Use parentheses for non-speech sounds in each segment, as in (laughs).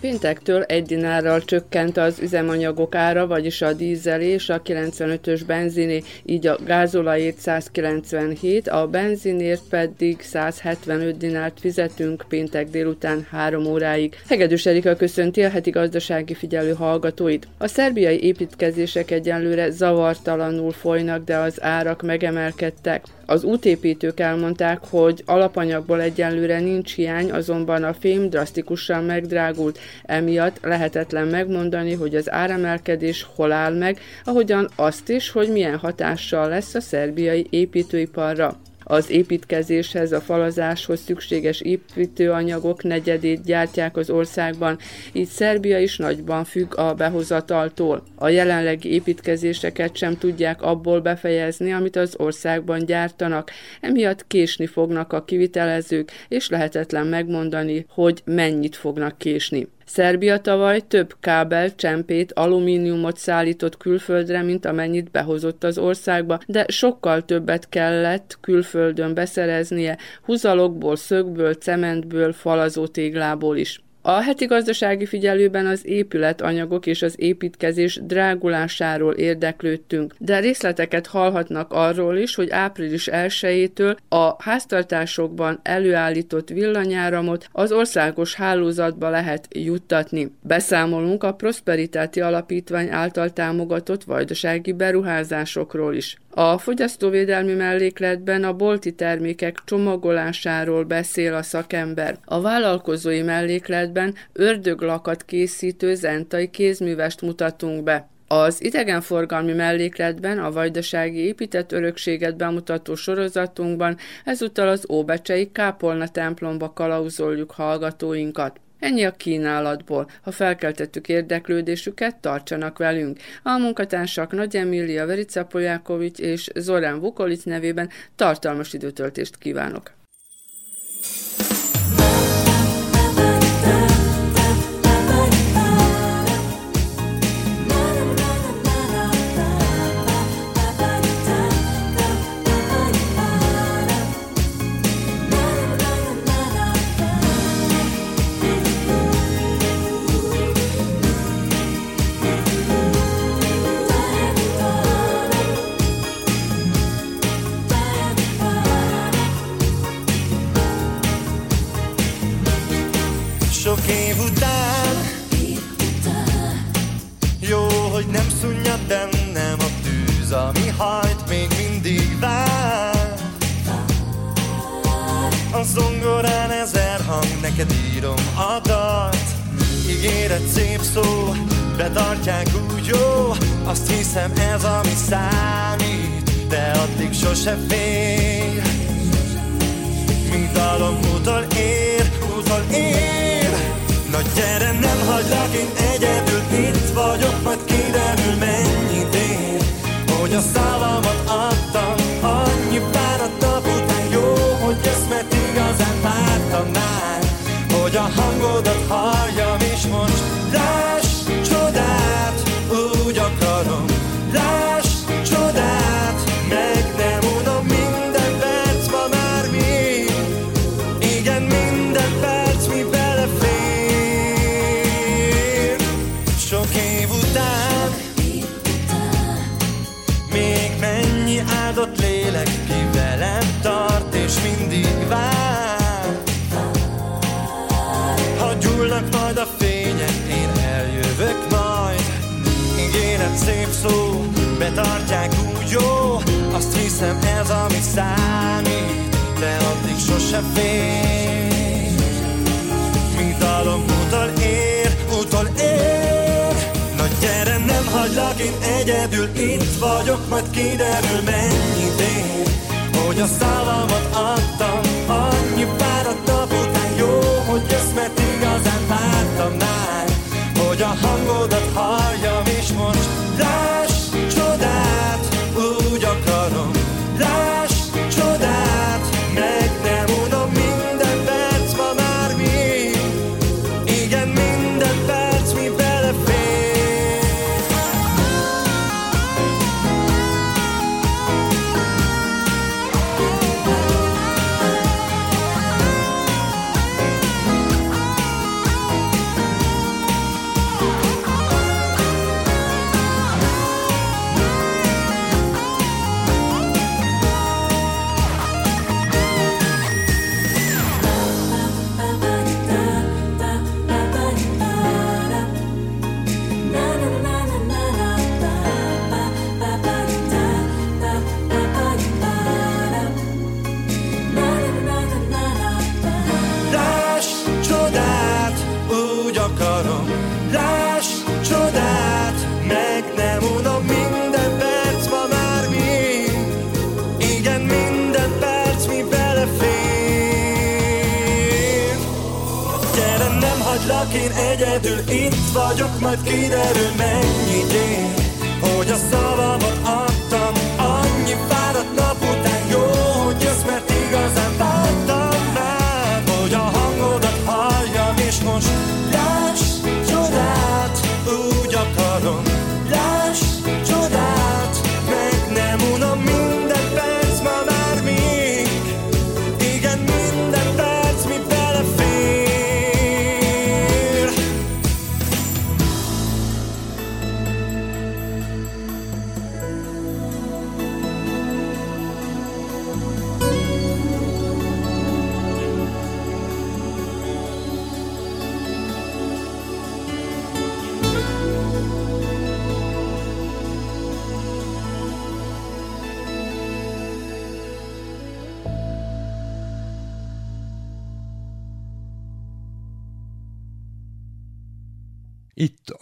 Péntektől egy dinárral csökkent az üzemanyagok ára, vagyis a dízel és a 95-ös benziné, így a gázolajért 197, a benzinért pedig 175 dinárt fizetünk péntek délután 3 óráig. Hegedűs Erika köszönti a heti gazdasági figyelő hallgatóit. A szerbiai építkezések egyenlőre zavartalanul folynak, de az árak megemelkedtek. Az útépítők elmondták, hogy alapanyagból egyenlőre nincs hiány, azonban a fém drasztikusan megdrágult. Emiatt lehetetlen megmondani, hogy az áremelkedés hol áll meg, ahogyan azt is, hogy milyen hatással lesz a szerbiai építőiparra. Az építkezéshez, a falazáshoz szükséges építőanyagok negyedét gyártják az országban, így Szerbia is nagyban függ a behozataltól. A jelenlegi építkezéseket sem tudják abból befejezni, amit az országban gyártanak, emiatt késni fognak a kivitelezők, és lehetetlen megmondani, hogy mennyit fognak késni. Szerbia tavaly több kábel, csempét, alumíniumot szállított külföldre, mint amennyit behozott az országba, de sokkal többet kellett külföldön beszereznie, húzalokból, szögből, cementből, falazótéglából is. A heti gazdasági figyelőben az épületanyagok és az építkezés drágulásáról érdeklődtünk, de részleteket hallhatnak arról is, hogy április 1-től a háztartásokban előállított villanyáramot az országos hálózatba lehet juttatni. Beszámolunk a Prosperitáti Alapítvány által támogatott vajdasági beruházásokról is. A fogyasztóvédelmi mellékletben a bolti termékek csomagolásáról beszél a szakember. A vállalkozói mellékletben ördöglakat készítő zentai kézművest mutatunk be. Az idegenforgalmi mellékletben a vajdasági épített örökséget bemutató sorozatunkban ezúttal az Óbecsei Kápolna templomba kalauzoljuk hallgatóinkat. Ennyi a kínálatból. Ha felkeltettük érdeklődésüket, tartsanak velünk. A munkatársak Nagy Emília Verica és Zorán Vukolic nevében tartalmas időtöltést kívánok.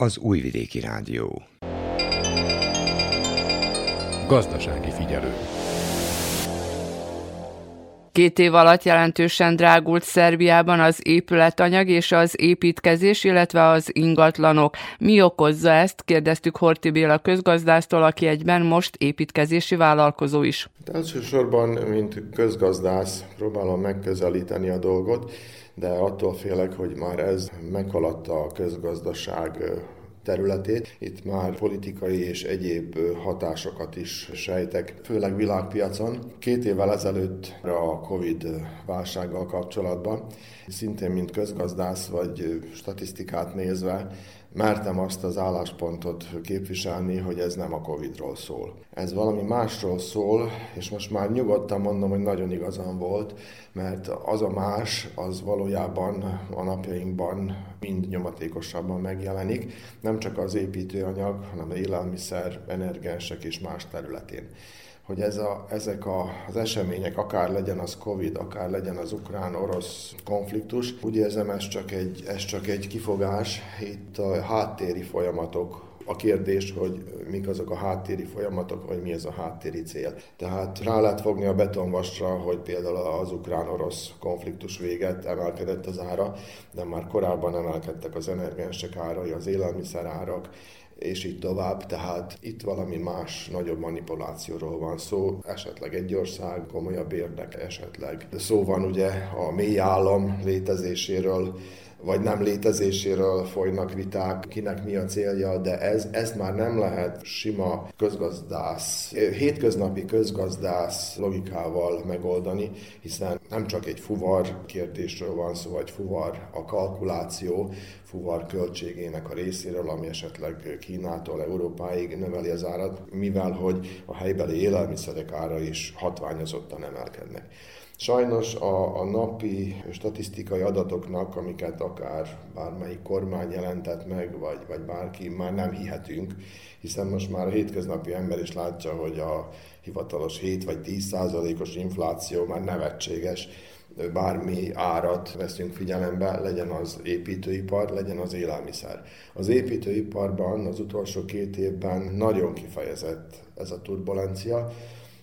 Az Újvidéki Rádió. Gazdasági figyelő. Két év alatt jelentősen drágult Szerbiában az épületanyag és az építkezés, illetve az ingatlanok. Mi okozza ezt? Kérdeztük Horti Béla közgazdásztól, aki egyben most építkezési vállalkozó is. De elsősorban, mint közgazdász próbálom megközelíteni a dolgot, de attól félek, hogy már ez meghaladta a közgazdaság területét. Itt már politikai és egyéb hatásokat is sejtek, főleg világpiacon. Két évvel ezelőtt a Covid válsággal kapcsolatban, szintén mint közgazdász vagy statisztikát nézve, mertem azt az álláspontot képviselni, hogy ez nem a Covid-ról szól. Ez valami másról szól, és most már nyugodtan mondom, hogy nagyon igazam volt, mert az a más, az valójában a napjainkban mind nyomatékosabban megjelenik, nem csak az építőanyag, hanem élelmiszer, energiásek és más területén hogy ez a, ezek a, az események, akár legyen az Covid, akár legyen az ukrán-orosz konfliktus, úgy érzem, ez csak, egy, ez csak egy kifogás, itt a háttéri folyamatok a kérdés, hogy mik azok a háttéri folyamatok, vagy mi ez a háttéri cél. Tehát rá lehet fogni a betonvasra, hogy például az ukrán-orosz konfliktus véget emelkedett az ára, de már korábban emelkedtek az energiásek árai, az élelmiszer árak, és így tovább, tehát itt valami más, nagyobb manipulációról van szó, esetleg egy ország, komolyabb érdek, esetleg. Szó van ugye a mély állam létezéséről, vagy nem létezéséről folynak viták, kinek mi a célja, de ez, ezt már nem lehet sima közgazdász, hétköznapi közgazdász logikával megoldani, hiszen nem csak egy fuvar kérdésről van szó, vagy fuvar a kalkuláció, fuvar költségének a részéről, ami esetleg Kínától Európáig növeli az árat, mivel hogy a helybeli élelmiszerek ára is hatványozottan emelkednek. Sajnos a, a napi statisztikai adatoknak, amiket akár bármelyik kormány jelentett meg, vagy, vagy bárki, már nem hihetünk, hiszen most már a hétköznapi ember is látja, hogy a hivatalos 7 vagy 10 százalékos infláció már nevetséges, bármi árat veszünk figyelembe, legyen az építőipar, legyen az élelmiszer. Az építőiparban az utolsó két évben nagyon kifejezett ez a turbulencia,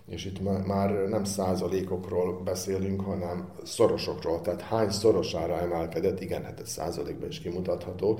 és itt már nem százalékokról beszélünk, hanem szorosokról. Tehát hány szorosára emelkedett, igen, hát ez százalékban is kimutatható,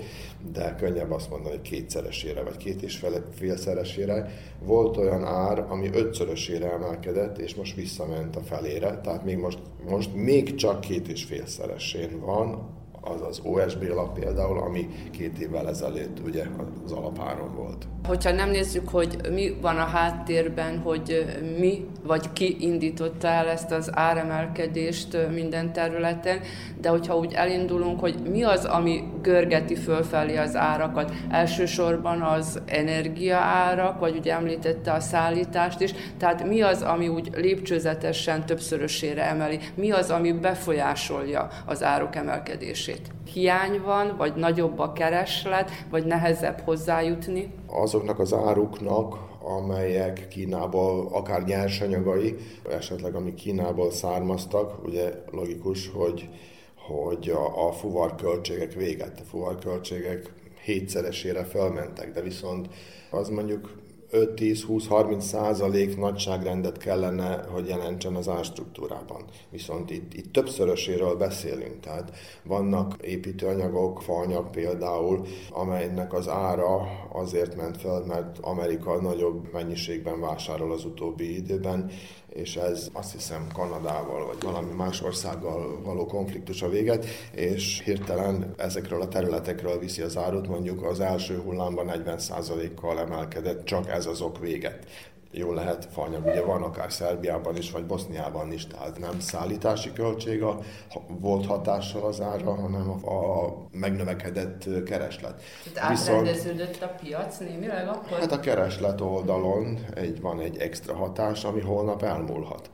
de könnyebb azt mondani, hogy kétszeresére, vagy két és félszeresére. Volt olyan ár, ami ötszörösére emelkedett, és most visszament a felére, tehát még most, most még csak két és félszeresén van, az az OSB lap például, ami két évvel ezelőtt ugye az alapáron volt. Hogyha nem nézzük, hogy mi van a háttérben, hogy mi vagy ki indította el ezt az áremelkedést minden területen, de hogyha úgy elindulunk, hogy mi az, ami görgeti fölfelé az árakat, elsősorban az energiaárak, vagy ugye említette a szállítást is, tehát mi az, ami úgy lépcsőzetesen többszörösére emeli, mi az, ami befolyásolja az árok emelkedését? Hiány van, vagy nagyobb a kereslet, vagy nehezebb hozzájutni? azoknak az áruknak, amelyek Kínából, akár nyersanyagai, esetleg amik Kínából származtak, ugye logikus, hogy, hogy a, a fuvarköltségek véget, a fuvarköltségek hétszeresére felmentek, de viszont az mondjuk 5-10-20-30 százalék nagyságrendet kellene, hogy jelentsen az árstruktúrában. Viszont itt, itt többszöröséről beszélünk, tehát vannak építőanyagok, faanyag például, amelynek az ára azért ment fel, mert Amerika nagyobb mennyiségben vásárol az utóbbi időben, és ez azt hiszem Kanadával vagy valami más országgal való konfliktus a véget, és hirtelen ezekről a területekről viszi az árut, mondjuk az első hullámban 40%-kal emelkedett, csak ez az ok véget jól lehet fanyag, ugye van akár Szerbiában is, vagy Boszniában is, tehát nem szállítási költség a, volt hatással az ára, hanem a, a megnövekedett kereslet. Tehát átrendeződött a piac némileg akkor? Hát a kereslet oldalon egy, van egy extra hatás, ami holnap elmúlhat.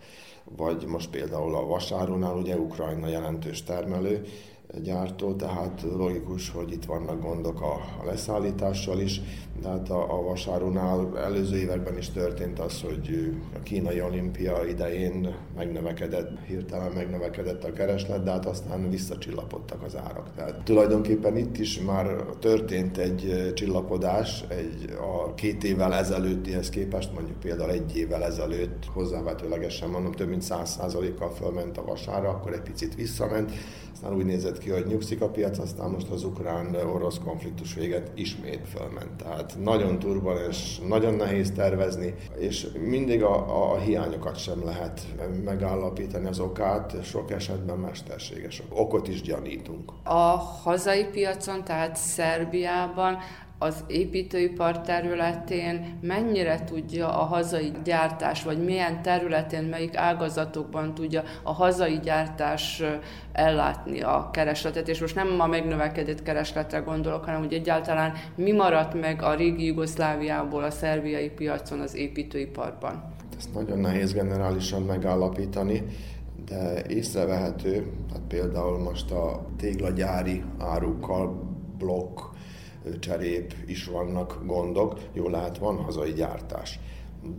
Vagy most például a vasáronál, ugye Ukrajna jelentős termelő, gyártó, tehát logikus, hogy itt vannak gondok a, leszállítással is, de hát a, a vasáronál előző években is történt az, hogy a kínai olimpia idején megnövekedett, hirtelen megnövekedett a kereslet, de hát aztán visszacsillapodtak az árak. Tehát tulajdonképpen itt is már történt egy csillapodás, egy a két évvel ezelőttihez képest, mondjuk például egy évvel ezelőtt hozzávetőlegesen mondom, több mint 100%-kal fölment a vasára, akkor egy picit visszament, aztán úgy nézett ki, hogy nyugszik a piac, aztán most az ukrán-orosz konfliktus véget ismét fölment. Tehát nagyon turbulens, nagyon nehéz tervezni, és mindig a, a, a hiányokat sem lehet megállapítani az okát, sok esetben mesterséges okot is gyanítunk. A hazai piacon, tehát Szerbiában az építőipar területén mennyire tudja a hazai gyártás, vagy milyen területén, melyik ágazatokban tudja a hazai gyártás ellátni a keresletet, és most nem a megnövekedett keresletre gondolok, hanem hogy egyáltalán mi maradt meg a régi Jugoszláviából a szerbiai piacon az építőiparban. Ezt nagyon nehéz generálisan megállapítani, de észrevehető, tehát például most a téglagyári árukkal, blokk, cserép is vannak gondok. Jól lehet, van hazai gyártás,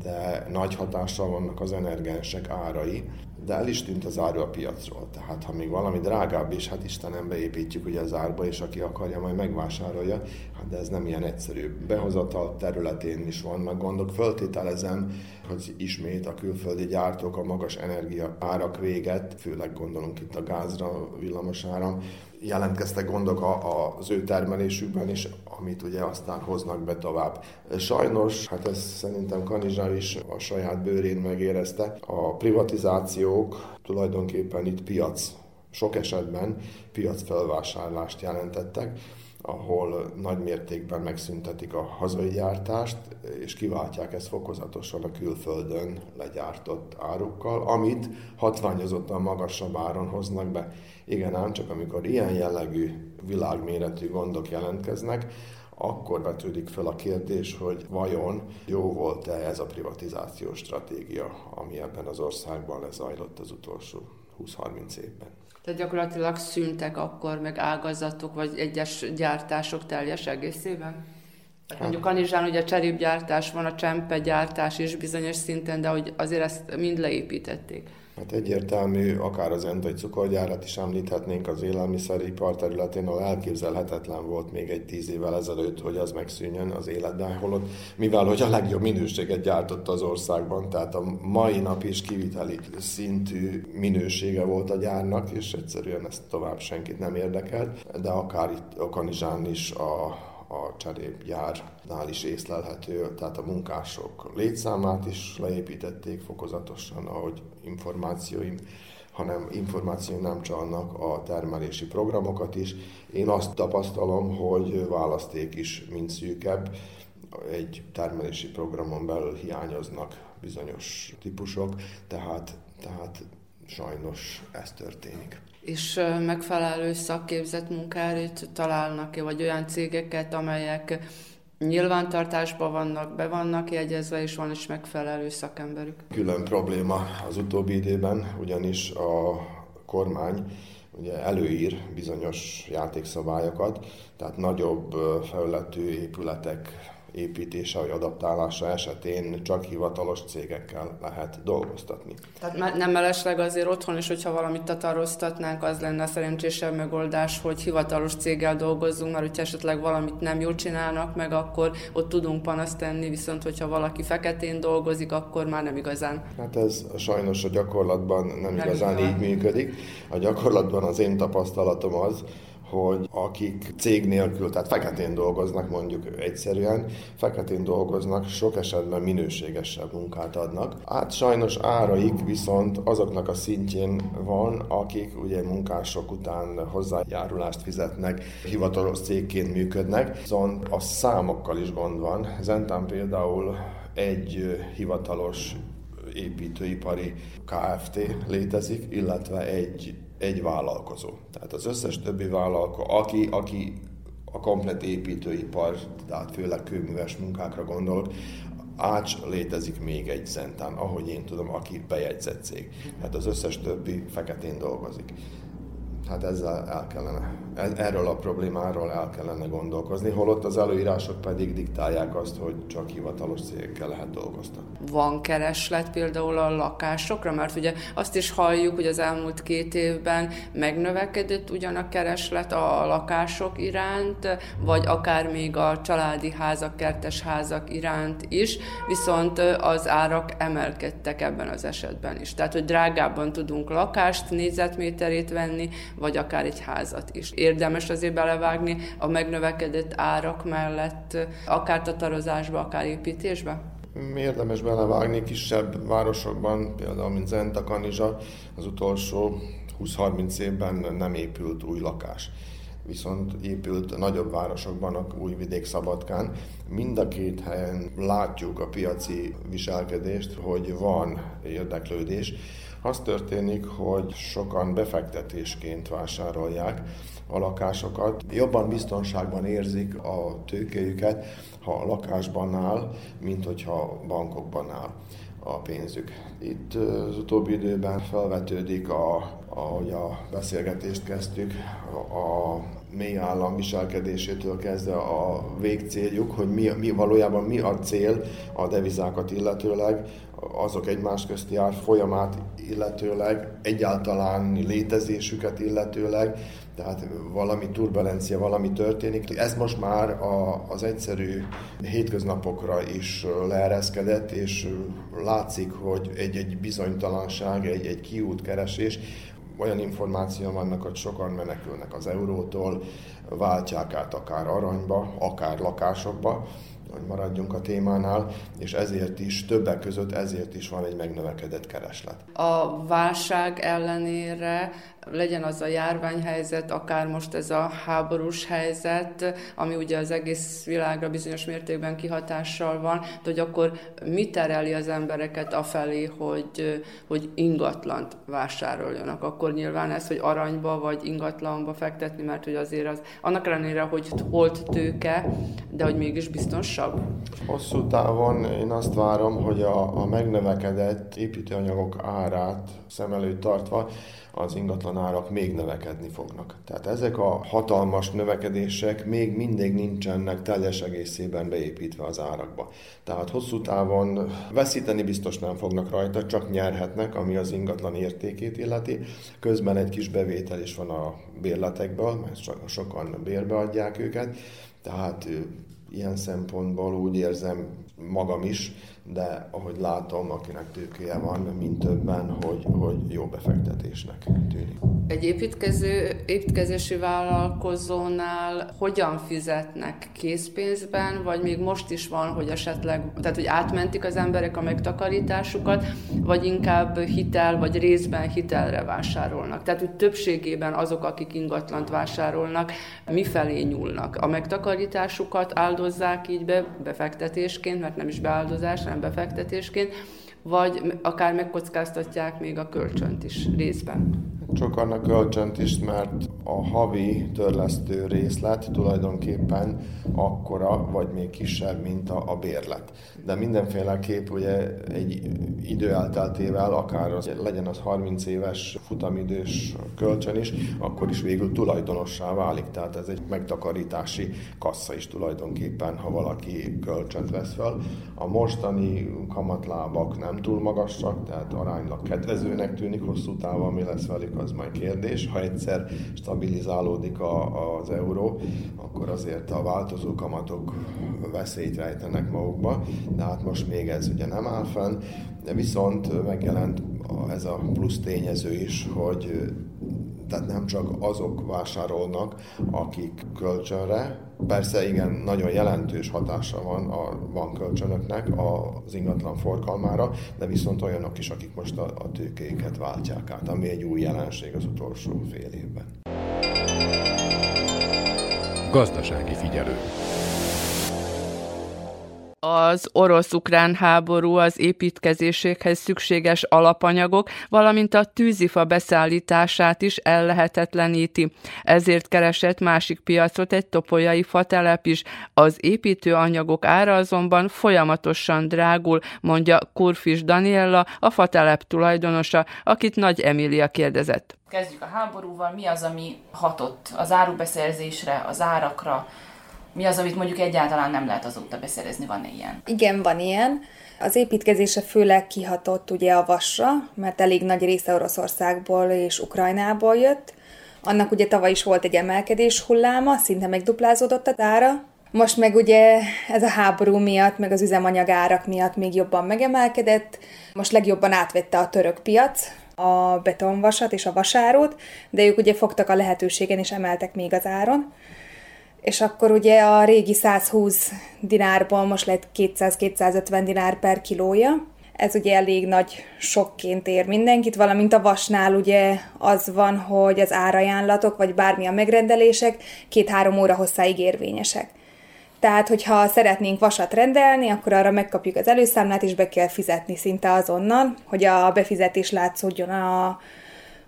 de nagy hatással vannak az energensek árai, de el is tűnt az áru a piacról. Tehát ha még valami drágább is, hát Istenem beépítjük ugye az árba, és aki akarja, majd megvásárolja, de ez nem ilyen egyszerű. Behozatal területén is vannak gondok. Föltételezem, hogy ismét a külföldi gyártók a magas energia árak véget, főleg gondolunk itt a gázra, villamos áram, jelentkeztek gondok a, a, az ő termelésükben is, amit ugye aztán hoznak be tovább. Sajnos, hát ez szerintem Kanizsár is a saját bőrén megérezte, a privatizációk tulajdonképpen itt piac, sok esetben piacfelvásárlást jelentettek, ahol nagy mértékben megszüntetik a hazai gyártást, és kiváltják ezt fokozatosan a külföldön legyártott árukkal, amit hatványozottan magasabb áron hoznak be. Igen ám, csak amikor ilyen jellegű világméretű gondok jelentkeznek, akkor vetődik fel a kérdés, hogy vajon jó volt-e ez a privatizációs stratégia, ami ebben az országban lezajlott az utolsó 20-30 évben. Tehát gyakorlatilag szűntek akkor meg ágazatok, vagy egyes gyártások teljes egészében? Hát mondjuk Kanizsán ugye cserépgyártás van, a gyártás is bizonyos szinten, de hogy azért ezt mind leépítették. Hát egyértelmű, akár az end vagy cukorgyárat is említhetnénk az élelmiszeripar területén, ahol elképzelhetetlen volt még egy tíz évvel ezelőtt, hogy az megszűnjön az életben, holott, mivel hogy a legjobb minőséget gyártott az országban, tehát a mai nap is kiviteli szintű minősége volt a gyárnak, és egyszerűen ezt tovább senkit nem érdekelt, de akár itt a Kanizsán is a a cserépgyárnál is észlelhető, tehát a munkások létszámát is leépítették fokozatosan, ahogy információim hanem információim nem csalnak a termelési programokat is. Én azt tapasztalom, hogy választék is mind szűkebb, egy termelési programon belül hiányoznak bizonyos típusok, tehát, tehát sajnos ez történik és megfelelő szakképzett munkárit találnak-e, vagy olyan cégeket, amelyek nyilvántartásban vannak, be vannak jegyezve, és van is megfelelő szakemberük. Külön probléma az utóbbi időben, ugyanis a kormány ugye előír bizonyos játékszabályokat, tehát nagyobb felületű épületek építése vagy adaptálása esetén csak hivatalos cégekkel lehet dolgoztatni. Tehát nem mellesleg azért otthon is, hogyha valamit tatároztatnánk, az lenne a szerencsésebb megoldás, hogy hivatalos céggel dolgozzunk, mert hogyha esetleg valamit nem jól csinálnak meg, akkor ott tudunk panaszt tenni, viszont hogyha valaki feketén dolgozik, akkor már nem igazán. Hát ez sajnos a gyakorlatban nem, nem igazán így működik. A gyakorlatban az én tapasztalatom az, hogy akik cég nélkül, tehát feketén dolgoznak mondjuk egyszerűen, feketén dolgoznak, sok esetben minőségesebb munkát adnak. Hát sajnos áraik viszont azoknak a szintjén van, akik ugye munkások után hozzájárulást fizetnek, hivatalos cégként működnek, viszont a számokkal is gond van. Zentán például egy hivatalos építőipari KFT létezik, illetve egy egy vállalkozó. Tehát az összes többi vállalkozó, aki, aki a komplet építőipar, tehát főleg kőműves munkákra gondolok, Ács létezik még egy Zentán, ahogy én tudom, aki bejegyzett cég. Tehát az összes többi feketén dolgozik. Hát ezzel el kellene, e- erről a problémáról el kellene gondolkozni, holott az előírások pedig diktálják azt, hogy csak hivatalos cégekkel lehet dolgoztatni. Van kereslet például a lakásokra, mert ugye azt is halljuk, hogy az elmúlt két évben megnövekedett ugyan a kereslet a lakások iránt, vagy akár még a családi házak, kertes házak iránt is, viszont az árak emelkedtek ebben az esetben is. Tehát, hogy drágábban tudunk lakást, négyzetméterét venni, vagy akár egy házat is. Érdemes azért belevágni a megnövekedett árak mellett, akár tatarozásba, akár építésbe? Érdemes belevágni kisebb városokban, például mint Zenta Kanizsa, az utolsó 20-30 évben nem épült új lakás viszont épült nagyobb városokban, a Újvidék Szabadkán. Mind a két helyen látjuk a piaci viselkedést, hogy van érdeklődés. Az történik, hogy sokan befektetésként vásárolják a lakásokat. Jobban biztonságban érzik a tőkéjüket, ha a lakásban áll, mint hogyha bankokban áll a pénzük. Itt az utóbbi időben felvetődik, a, ahogy a beszélgetést kezdtük, a mély állam viselkedésétől kezdve a végcéljuk, hogy mi, mi valójában mi a cél a devizákat illetőleg, azok egymás közti ár folyamát illetőleg, egyáltalán létezésüket illetőleg, tehát valami turbulencia, valami történik. Ez most már a, az egyszerű hétköznapokra is leereszkedett, és látszik, hogy egy-egy bizonytalanság, egy-egy kiútkeresés, olyan információ vannak, hogy sokan menekülnek az eurótól, váltják át akár aranyba, akár lakásokba, hogy maradjunk a témánál, és ezért is, többek között ezért is van egy megnövekedett kereslet. A válság ellenére legyen az a járványhelyzet, akár most ez a háborús helyzet, ami ugye az egész világra bizonyos mértékben kihatással van, de hogy akkor mi tereli az embereket afelé, hogy, hogy ingatlant vásároljanak. Akkor nyilván ez, hogy aranyba vagy ingatlanba fektetni, mert hogy azért az, annak ellenére, hogy holt tőke, de hogy mégis biztonsabb. Hosszú távon én azt várom, hogy a, a megnövekedett építőanyagok árát szem előtt tartva az ingatlanárak még növekedni fognak. Tehát ezek a hatalmas növekedések még mindig nincsenek teljes egészében beépítve az árakba. Tehát hosszú távon veszíteni biztos nem fognak rajta, csak nyerhetnek, ami az ingatlan értékét illeti. Közben egy kis bevétel is van a bérletekből, mert sokan bérbe adják őket, tehát ilyen szempontból úgy érzem magam is, de ahogy látom, akinek tőkéje van, mint többen, hogy, hogy jó befektetésnek tűnik. Egy építkező, építkezési vállalkozónál hogyan fizetnek készpénzben, vagy még most is van, hogy esetleg, tehát hogy átmentik az emberek a megtakarításukat, vagy inkább hitel, vagy részben hitelre vásárolnak. Tehát hogy többségében azok, akik ingatlant vásárolnak, mifelé nyúlnak. A megtakarításukat áldozzák így be befektetésként, mert nem is beáldozás, hanem befektetésként, vagy akár megkockáztatják még a kölcsönt is részben. Sokan a kölcsönt is, mert a havi törlesztő részlet tulajdonképpen akkora, vagy még kisebb, mint a, a bérlet. De mindenféleképp ugye egy idő elteltével, akár az, legyen az 30 éves futamidős kölcsön is, akkor is végül tulajdonossá válik. Tehát ez egy megtakarítási kassa is tulajdonképpen, ha valaki kölcsönt vesz fel. A mostani kamatlábak nem túl magasak, tehát aránylag kedvezőnek tűnik hosszú távon, mi lesz velük, az majd kérdés. Ha egyszer stabilizálódik a, az euró, akkor azért a változó kamatok veszélyt rejtenek magukba, de hát most még ez ugye nem áll fenn, de viszont megjelent ez a plusz tényező is, hogy tehát nem csak azok vásárolnak, akik kölcsönre, persze igen, nagyon jelentős hatása van a bankkölcsönöknek az ingatlan forgalmára, de viszont olyanok is, akik most a, a tőkéket váltják át, ami egy új jelenség az utolsó fél évben. Gazdasági figyelő az orosz-ukrán háború az építkezésekhez szükséges alapanyagok, valamint a tűzifa beszállítását is ellehetetleníti. Ezért keresett másik piacot egy topolyai fatelep is. Az építőanyagok ára azonban folyamatosan drágul, mondja Kurfis Daniella, a fatelep tulajdonosa, akit Nagy Emília kérdezett. Kezdjük a háborúval. Mi az, ami hatott az árubeszerzésre, az árakra, mi az, amit mondjuk egyáltalán nem lehet azóta beszerezni, van-e ilyen? Igen, van ilyen. Az építkezése főleg kihatott ugye a vasra, mert elég nagy része Oroszországból és Ukrajnából jött. Annak ugye tavaly is volt egy emelkedés hulláma, szinte megduplázódott a ára. Most meg ugye ez a háború miatt, meg az üzemanyagárak miatt még jobban megemelkedett. Most legjobban átvette a török piac, a betonvasat és a vasárót, de ők ugye fogtak a lehetőségen és emeltek még az áron és akkor ugye a régi 120 dinárból most lett 200-250 dinár per kilója. Ez ugye elég nagy sokként ér mindenkit, valamint a vasnál ugye az van, hogy az árajánlatok, vagy bármilyen megrendelések két-három óra hosszáig érvényesek. Tehát, hogyha szeretnénk vasat rendelni, akkor arra megkapjuk az előszámlát, és be kell fizetni szinte azonnal, hogy a befizetés látszódjon a,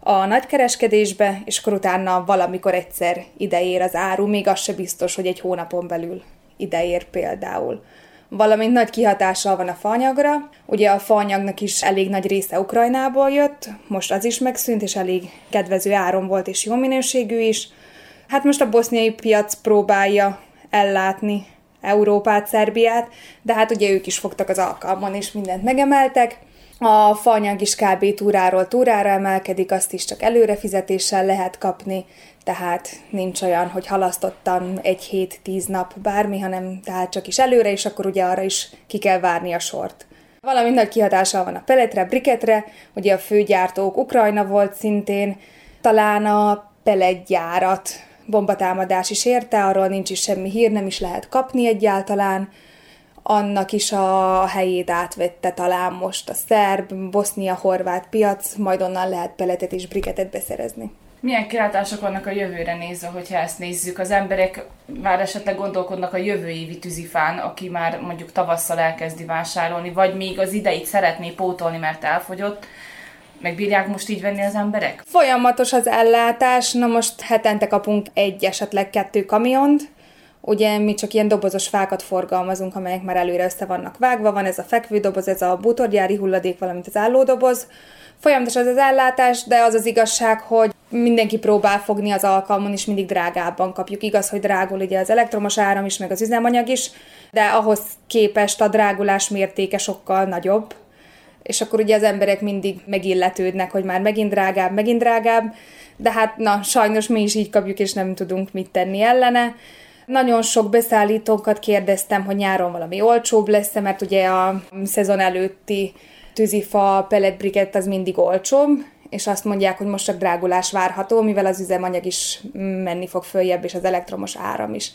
a nagykereskedésbe, és akkor utána valamikor egyszer ideér az áru, még az se biztos, hogy egy hónapon belül ideér például. Valamint nagy kihatással van a faanyagra. Ugye a faanyagnak is elég nagy része Ukrajnából jött, most az is megszűnt, és elég kedvező áron volt, és jó minőségű is. Hát most a boszniai piac próbálja ellátni Európát, Szerbiát, de hát ugye ők is fogtak az alkalmon, és mindent megemeltek. A faanyag is kb. túráról túrára emelkedik, azt is csak előrefizetéssel lehet kapni, tehát nincs olyan, hogy halasztottam egy hét, tíz nap bármi, hanem tehát csak is előre, és akkor ugye arra is ki kell várni a sort. Valamint nagy kihatással van a peletre, briketre, ugye a főgyártók Ukrajna volt szintén, talán a peletgyárat bombatámadás is érte, arról nincs is semmi hír, nem is lehet kapni egyáltalán, annak is a helyét átvette talán most a szerb, bosznia-horvát piac, majd onnan lehet peletet és briketet beszerezni. Milyen kilátások vannak a jövőre nézve, hogyha ezt nézzük? Az emberek már esetleg gondolkodnak a jövő évi tűzifán, aki már mondjuk tavasszal elkezdi vásárolni, vagy még az ideit szeretné pótolni, mert elfogyott. Megbírják most így venni az emberek? Folyamatos az ellátás, na most hetente kapunk egy, esetleg kettő kamiont, Ugye mi csak ilyen dobozos fákat forgalmazunk, amelyek már előre össze vannak vágva, van ez a fekvődoboz, ez a bútorgyári hulladék, valamint az állódoboz. Folyamatos az az ellátás, de az az igazság, hogy mindenki próbál fogni az alkalmon, és mindig drágábban kapjuk. Igaz, hogy drágul ugye az elektromos áram is, meg az üzemanyag is, de ahhoz képest a drágulás mértéke sokkal nagyobb, és akkor ugye az emberek mindig megilletődnek, hogy már megint drágább, megint drágább, de hát na, sajnos mi is így kapjuk, és nem tudunk mit tenni ellene. Nagyon sok beszállítókat kérdeztem, hogy nyáron valami olcsóbb lesz mert ugye a szezon előtti tűzifa, pelletbrikett az mindig olcsóbb, és azt mondják, hogy most csak drágulás várható, mivel az üzemanyag is menni fog följebb, és az elektromos áram is.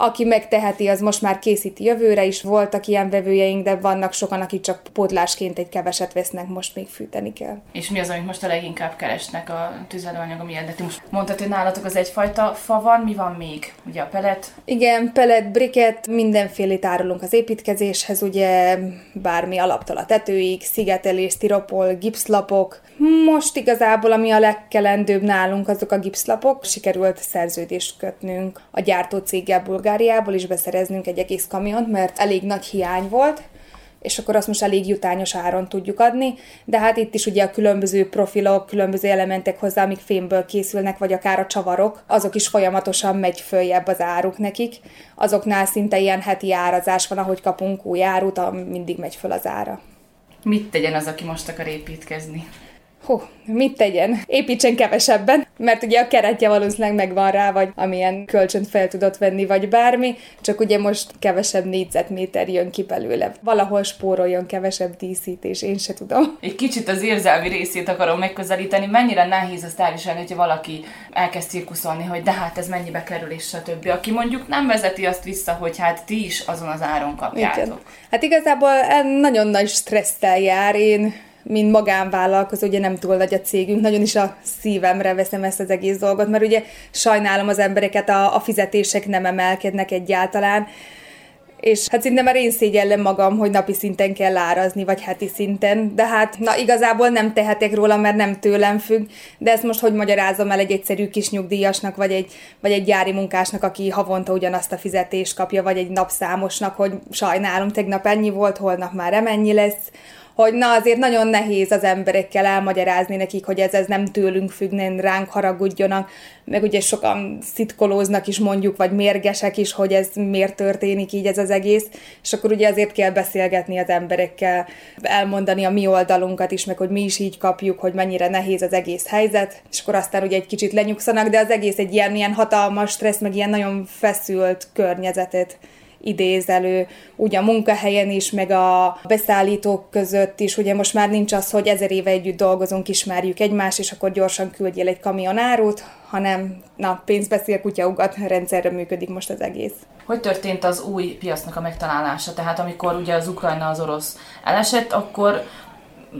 Aki megteheti, az most már készíti jövőre is. Voltak ilyen vevőjeink, de vannak sokan, akik csak pótlásként egy keveset vesznek, most még fűteni kell. És mi az, amit most a leginkább keresnek a tüzelőanyag, ami eredeti? Most mondtad, hogy nálatok az egyfajta fa van, mi van még? Ugye a pelet? Igen, pelet, briket, mindenfélét árulunk az építkezéshez, ugye bármi alaptól a tetőig, szigetelés, tiropol, gipszlapok. Most igazából, ami a legkelendőbb nálunk, azok a gipszlapok. Sikerült szerződést kötnünk a gyártó céggel Bulgáriából is beszereznünk egy egész kamiont, mert elég nagy hiány volt, és akkor azt most elég jutányos áron tudjuk adni, de hát itt is ugye a különböző profilok, különböző elementek hozzá, amik fémből készülnek, vagy akár a csavarok, azok is folyamatosan megy följebb az áruk nekik. Azoknál szinte ilyen heti árazás van, ahogy kapunk új árut, mindig megy föl az ára. Mit tegyen az, aki most akar építkezni? Hú, mit tegyen? Építsen kevesebben, mert ugye a keretje valószínűleg megvan rá, vagy amilyen kölcsönt fel tudott venni, vagy bármi, csak ugye most kevesebb négyzetméter jön ki belőle. Valahol spóroljon kevesebb díszítés, én se tudom. Egy kicsit az érzelmi részét akarom megközelíteni. Mennyire nehéz azt elviselni, hogy valaki elkezd cirkuszolni, hogy de hát ez mennyibe kerül, és stb. Aki mondjuk nem vezeti azt vissza, hogy hát ti is azon az áron kapjátok. Igen. Hát igazából nagyon nagy stresszel jár. Én mint magánvállalkozó, ugye nem túl nagy a cégünk, nagyon is a szívemre veszem ezt az egész dolgot, mert ugye sajnálom az embereket, a, a fizetések nem emelkednek egyáltalán, és hát szinte már én szégyellem magam, hogy napi szinten kell árazni, vagy heti szinten, de hát na igazából nem tehetek róla, mert nem tőlem függ, de ezt most hogy magyarázom el egy egyszerű kis nyugdíjasnak, vagy egy, vagy egy gyári munkásnak, aki havonta ugyanazt a fizetést kapja, vagy egy napszámosnak, hogy sajnálom, tegnap ennyi volt, holnap már emennyi lesz, hogy na azért nagyon nehéz az emberekkel elmagyarázni nekik, hogy ez, ez nem tőlünk függ, nem ránk haragudjonak, meg ugye sokan szitkolóznak is mondjuk, vagy mérgesek is, hogy ez miért történik így ez az egész, és akkor ugye azért kell beszélgetni az emberekkel, elmondani a mi oldalunkat is, meg hogy mi is így kapjuk, hogy mennyire nehéz az egész helyzet, és akkor aztán ugye egy kicsit lenyugszanak, de az egész egy ilyen, ilyen hatalmas stressz, meg ilyen nagyon feszült környezetet idéz elő, úgy a munkahelyen is, meg a beszállítók között is, ugye most már nincs az, hogy ezer éve együtt dolgozunk, ismerjük egymást, és akkor gyorsan küldjél egy kamionárút, hanem na, pénz beszél, kutya ugat, (laughs) rendszerre működik most az egész. Hogy történt az új piacnak a megtalálása? Tehát amikor ugye az Ukrajna az orosz elesett, akkor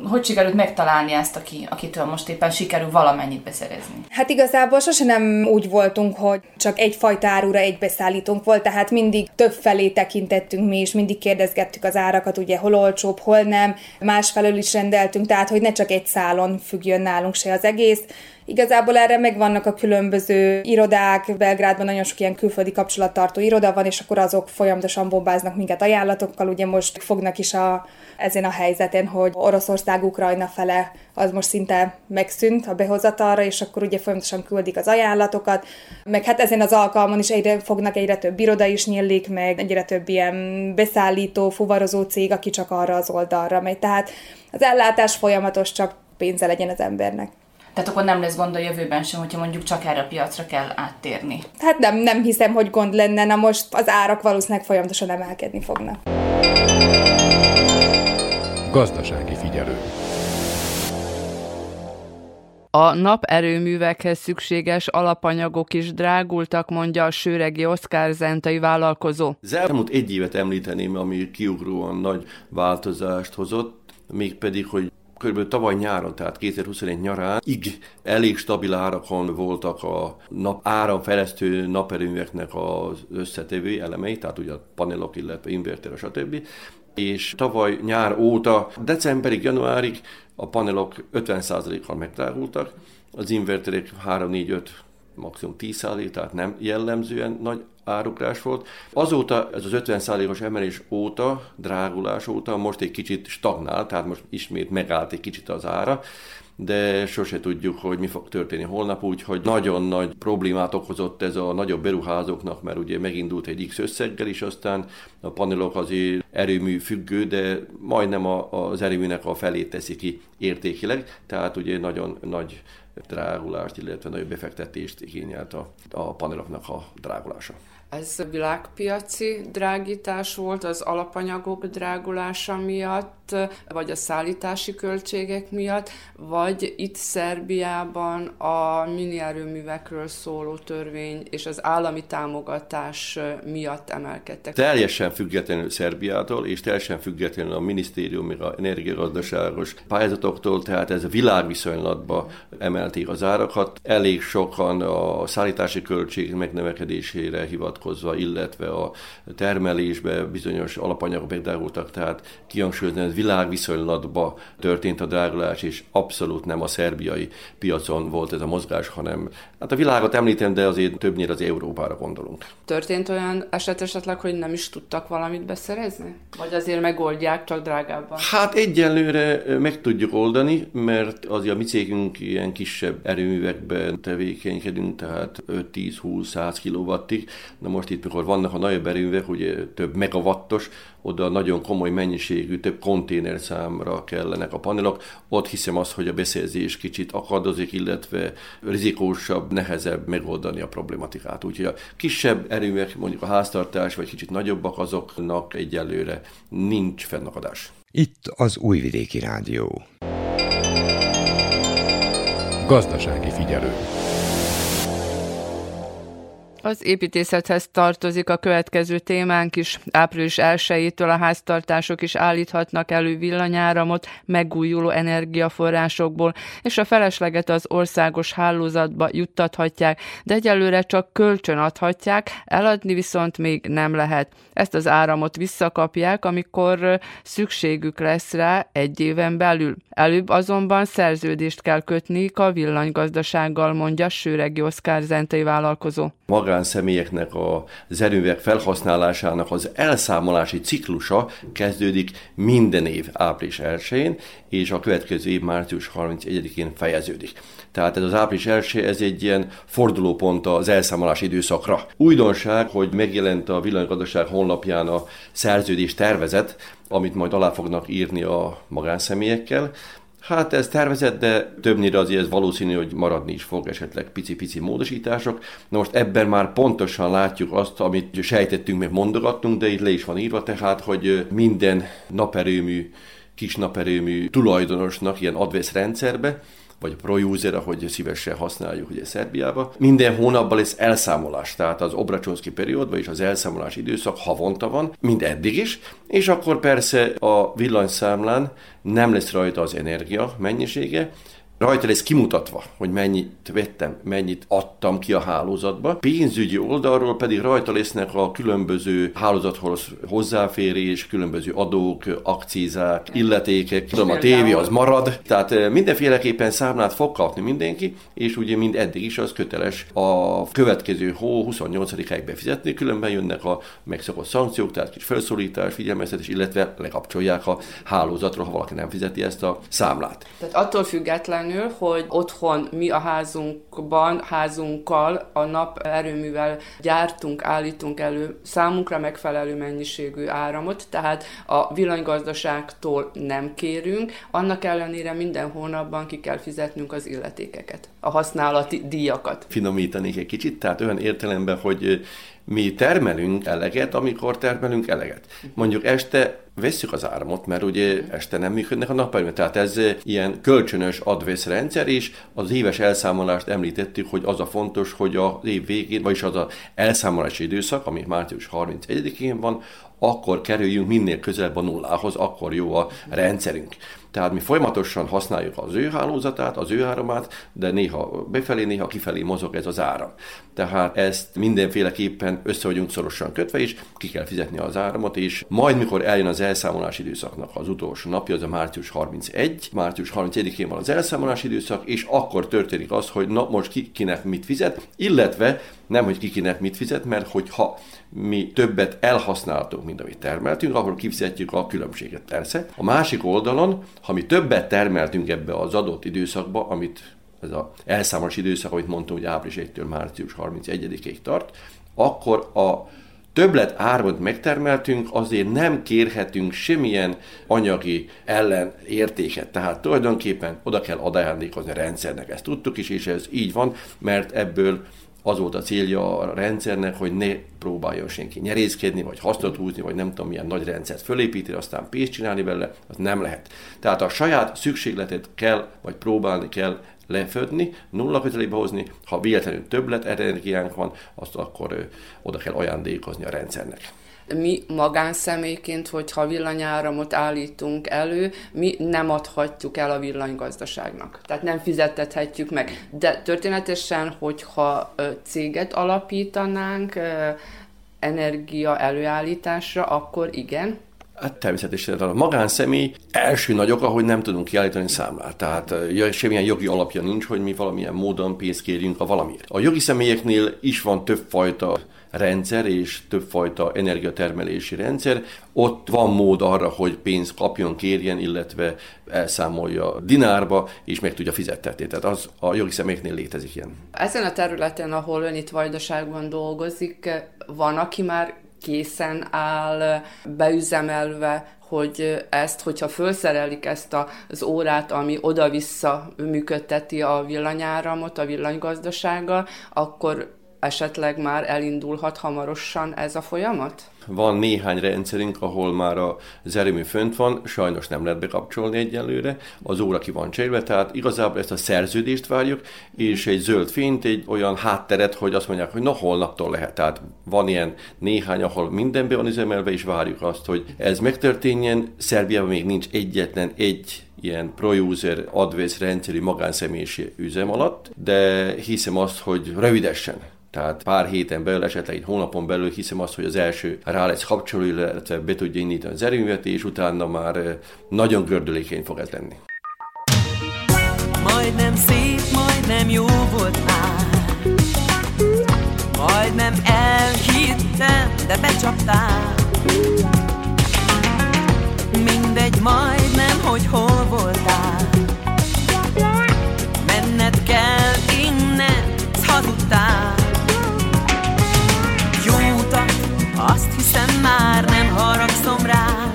hogy sikerült megtalálni ezt, aki, akitől most éppen sikerül valamennyit beszerezni? Hát igazából sose nem úgy voltunk, hogy csak egyfajta árura egy beszállítónk volt, tehát mindig több felé tekintettünk mi is, mindig kérdezgettük az árakat, ugye hol olcsóbb, hol nem, másfelől is rendeltünk, tehát hogy ne csak egy szálon függjön nálunk se az egész, Igazából erre megvannak a különböző irodák, Belgrádban nagyon sok ilyen külföldi kapcsolattartó iroda van, és akkor azok folyamatosan bombáznak minket ajánlatokkal. Ugye most fognak is a, ezen a helyzeten, hogy Oroszország, Ukrajna fele az most szinte megszűnt a behozatalra, és akkor ugye folyamatosan küldik az ajánlatokat, meg hát ezen az alkalmon is egyre fognak egyre több iroda is nyílik, meg egyre több ilyen beszállító, fuvarozó cég, aki csak arra az oldalra megy. Tehát az ellátás folyamatos, csak pénze legyen az embernek. Tehát akkor nem lesz gond a jövőben sem, hogyha mondjuk csak erre a piacra kell áttérni. Hát nem, nem hiszem, hogy gond lenne, na most az árak valószínűleg folyamatosan emelkedni fognak. Gazdasági figyelő. A naperőművekhez szükséges alapanyagok is drágultak, mondja a sőregi Oszkár zentai vállalkozó. Az elmúlt egy évet említeném, ami kiugróan nagy változást hozott, mégpedig, hogy Körülbelül tavaly nyáron, tehát 2021 nyarán ig elég stabil árakon voltak a nap, áramfejlesztő naperőműveknek az összetevő elemei, tehát ugye a panelok, illetve inverter, stb. És tavaly nyár óta, decemberig, januárig a panelok 50%-kal megdrágultak, az inverterek 3-4-5 maximum 10%, tehát nem jellemzően nagy árugrás volt. Azóta, ez az 50%-os emelés óta, drágulás óta most egy kicsit stagnál, tehát most ismét megállt egy kicsit az ára, de sose tudjuk, hogy mi fog történni holnap, úgyhogy nagyon nagy problémát okozott ez a nagyobb beruházóknak, mert ugye megindult egy X összeggel is, aztán a panelok azért erőmű függő, de majdnem az erőműnek a felét teszi ki értékileg, tehát ugye nagyon nagy drágulást, illetve nagyobb befektetést igényelt a, a paneloknak a drágulása. Ez világpiaci drágítás volt az alapanyagok drágulása miatt, vagy a szállítási költségek miatt, vagy itt Szerbiában a mini erőművekről szóló törvény és az állami támogatás miatt emelkedtek. Teljesen függetlenül Szerbiától, és teljesen függetlenül a minisztérium, a energiagazdaságos pályázatoktól, tehát ez a világviszonylatban emelték az árakat. Elég sokan a szállítási költség megnevekedésére hivat hivatkozva, illetve a termelésbe bizonyos alapanyagok megdrágultak, tehát kihangsúlyozni, ez világviszonylatban történt a drágulás, és abszolút nem a szerbiai piacon volt ez a mozgás, hanem hát a világot említem, de azért többnyire az Európára gondolunk. Történt olyan eset esetleg, hogy nem is tudtak valamit beszerezni? Vagy azért megoldják, csak drágábban? Hát egyelőre meg tudjuk oldani, mert azért a mi cégünk ilyen kisebb erőművekben tevékenykedünk, tehát 5-10-20-100 kilowattig. Na most itt, mikor vannak a nagyobb erőművek, ugye több megawattos, oda nagyon komoly mennyiségű, több konténer számra kellenek a panelok. Ott hiszem azt, hogy a beszerzés kicsit akadozik, illetve rizikósabb, nehezebb megoldani a problematikát. Úgyhogy a kisebb erőművek, mondjuk a háztartás, vagy kicsit nagyobbak, azoknak egyelőre nincs fennakadás. Itt az Újvidéki Rádió. Gazdasági figyelő. Az építészethez tartozik a következő témánk is. Április 1-től a háztartások is állíthatnak elő villanyáramot megújuló energiaforrásokból, és a felesleget az országos hálózatba juttathatják, de egyelőre csak kölcsön adhatják, eladni viszont még nem lehet. Ezt az áramot visszakapják, amikor szükségük lesz rá egy éven belül. Előbb azonban szerződést kell kötni a villanygazdasággal, mondja Sőregi Oszkár zentai vállalkozó. Magánszemélyeknek az erőművek felhasználásának az elszámolási ciklusa kezdődik minden év április 1-én, és a következő év március 31-én fejeződik. Tehát ez az április 1 ez egy ilyen fordulópont az elszámolási időszakra. Újdonság, hogy megjelent a villanygazdaság honlapján a szerződés tervezet, amit majd alá fognak írni a magánszemélyekkel. Hát ez tervezett, de többnyire azért ez valószínű, hogy maradni is fog esetleg pici-pici módosítások. Na most ebben már pontosan látjuk azt, amit sejtettünk, meg mondogattunk, de itt le is van írva tehát, hogy minden naperőmű, kis naperőmű tulajdonosnak ilyen advesz rendszerbe vagy ProUser, ahogy szívesen használjuk ugye Szerbiába. Minden hónapban lesz elszámolás, tehát az Obracsonszki periódban és az elszámolás időszak havonta van, mint eddig is, és akkor persze a villanyszámlán nem lesz rajta az energia mennyisége, rajta lesz kimutatva, hogy mennyit vettem, mennyit adtam ki a hálózatba. Pénzügyi oldalról pedig rajta lesznek a különböző hálózathoz hozzáférés, különböző adók, akcízák, illetékek, tudom, a tévé az marad. Tehát eh, mindenféleképpen számlát fog kapni mindenki, és ugye mind eddig is az köteles a következő hó 28-ig befizetni, különben jönnek a megszokott szankciók, tehát kis felszólítás, figyelmeztetés, illetve lekapcsolják a hálózatra, ha valaki nem fizeti ezt a számlát. Tehát attól független függetlenül, hogy otthon mi a házunkban, házunkkal, a nap erőművel gyártunk, állítunk elő számunkra megfelelő mennyiségű áramot, tehát a villanygazdaságtól nem kérünk, annak ellenére minden hónapban ki kell fizetnünk az illetékeket, a használati díjakat. Finomítanék egy kicsit, tehát olyan értelemben, hogy mi termelünk eleget, amikor termelünk eleget. Mondjuk este vesszük az áramot, mert ugye este nem működnek a naperőművek. Tehát ez ilyen kölcsönös advészrendszer, és az éves elszámolást említettük, hogy az a fontos, hogy az év végén, vagyis az a elszámolási időszak, ami március 31-én van, akkor kerüljünk minél közelebb a nullához, akkor jó a rendszerünk. Tehát mi folyamatosan használjuk az ő hálózatát, az ő áramát, de néha befelé, néha kifelé mozog ez az áram. Tehát ezt mindenféleképpen össze vagyunk szorosan kötve, és ki kell fizetni az áramot, és majd mikor eljön az elszámolási időszaknak az utolsó napja, az a március 31, március 31-én van az elszámolási időszak, és akkor történik az, hogy na most ki, kinek mit fizet, illetve nem, hogy ki kinek mit fizet, mert hogyha mi többet elhasználtunk, mint amit termeltünk, akkor kifizetjük a különbséget. Persze. A másik oldalon, ha mi többet termeltünk ebbe az adott időszakba, amit ez az elszámolás időszak, amit mondtam, hogy április 1-től március 31-ig tart, akkor a többlet áramot megtermeltünk, azért nem kérhetünk semmilyen anyagi ellenértéket. Tehát tulajdonképpen oda kell ajándékozni a rendszernek. Ezt tudtuk is, és ez így van, mert ebből az volt a célja a rendszernek, hogy ne próbáljon senki nyerészkedni, vagy hasznot húzni, vagy nem tudom milyen nagy rendszert fölépíteni, aztán pénzt csinálni vele, az nem lehet. Tehát a saját szükségletet kell, vagy próbálni kell lefödni, nulla közelébe hozni, ha véletlenül többlet energiánk van, azt akkor ö, oda kell ajándékozni a rendszernek mi magánszemélyként, hogyha villanyáramot állítunk elő, mi nem adhatjuk el a villanygazdaságnak. Tehát nem fizetethetjük meg. De történetesen, hogyha céget alapítanánk energia előállításra, akkor igen, Hát természetesen a magánszemély első nagy oka, hogy nem tudunk kiállítani számlát. Tehát semmilyen jogi alapja nincs, hogy mi valamilyen módon pénzt kérjünk a valamiért. A jogi személyeknél is van többfajta rendszer és többfajta energiatermelési rendszer. Ott van mód arra, hogy pénzt kapjon, kérjen, illetve elszámolja dinárba, és meg tudja fizettetni. Tehát az a jogi személyeknél létezik ilyen. Ezen a területen, ahol ön itt Vajdaságban dolgozik, van, aki már készen áll, beüzemelve, hogy ezt, hogyha felszerelik ezt az órát, ami oda-vissza működteti a villanyáramot, a villanygazdasággal, akkor esetleg már elindulhat hamarosan ez a folyamat? Van néhány rendszerünk, ahol már az erőmű fönt van, sajnos nem lehet bekapcsolni egyelőre, az óra ki van cserélve, tehát igazából ezt a szerződést várjuk, és egy zöld fényt, egy olyan hátteret, hogy azt mondják, hogy na holnaptól lehet. Tehát van ilyen néhány, ahol mindenbe van üzemelve, és várjuk azt, hogy ez megtörténjen. Szerbiában még nincs egyetlen egy ilyen pro-user advész rendszerű magánszemélyiség üzem alatt, de hiszem azt, hogy rövidesen tehát pár héten belül, esetleg egy hónapon belül hiszem azt, hogy az első rá lesz kapcsoló, illetve be tudja indítani az erőművet, és utána már nagyon gördülékeny fog ez lenni. Majdnem szép, majdnem jó volt már. Majdnem elhittem, de becsaptál. Mindegy, majdnem, hogy hol voltál. Menned kell innen, hazudtál Azt hiszem már nem haragszom rá.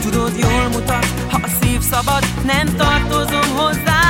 Tudod jól mutat, ha a szív szabad Nem tartozom hozzád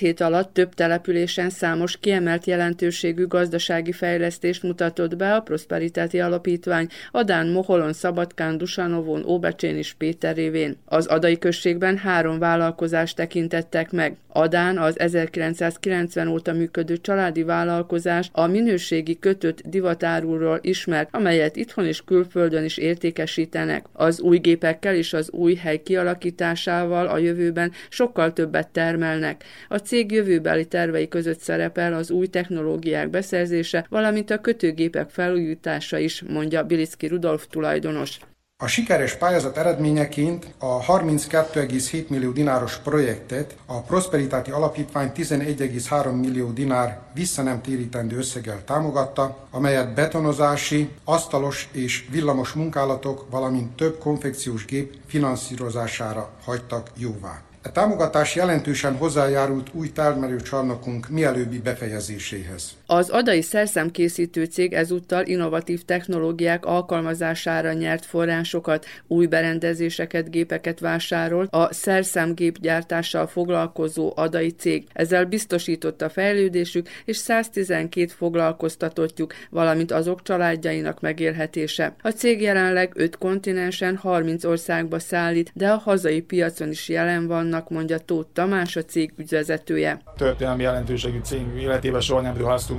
hét alatt több településen számos kiemelt jelentőségű gazdasági fejlesztést mutatott be a Prosperitáti Alapítvány Adán, Moholon, Szabadkán, Dusanovon, Óbecsén és Péter révén. Az Adai községben három vállalkozást tekintettek meg. Adán az 1990 óta működő családi vállalkozás a minőségi kötött divatárulról ismert, amelyet itthon és külföldön is értékesítenek. Az új gépekkel és az új hely kialakításával a jövőben sokkal többet termelnek. A cég jövőbeli tervei között szerepel az új technológiák beszerzése, valamint a kötőgépek felújítása is, mondja Bilicki Rudolf tulajdonos. A sikeres pályázat eredményeként a 32,7 millió dináros projektet a Prosperitáti Alapítvány 11,3 millió dinár visszanemtérítendő összeggel támogatta, amelyet betonozási, asztalos és villamos munkálatok, valamint több konfekciós gép finanszírozására hagytak jóvá. A támogatás jelentősen hozzájárult új termelőcsarnokunk mielőbbi befejezéséhez. Az adai szerszámkészítő cég ezúttal innovatív technológiák alkalmazására nyert forrásokat, új berendezéseket, gépeket vásárolt a szerszámgépgyártással foglalkozó adai cég. Ezzel biztosította fejlődésük és 112 foglalkoztatottjuk, valamint azok családjainak megélhetése. A cég jelenleg 5 kontinensen 30 országba szállít, de a hazai piacon is jelen van vannak, mondja Tóth Tamás, a cég ügyvezetője. Történelmi jelentőségű cég életében soha nem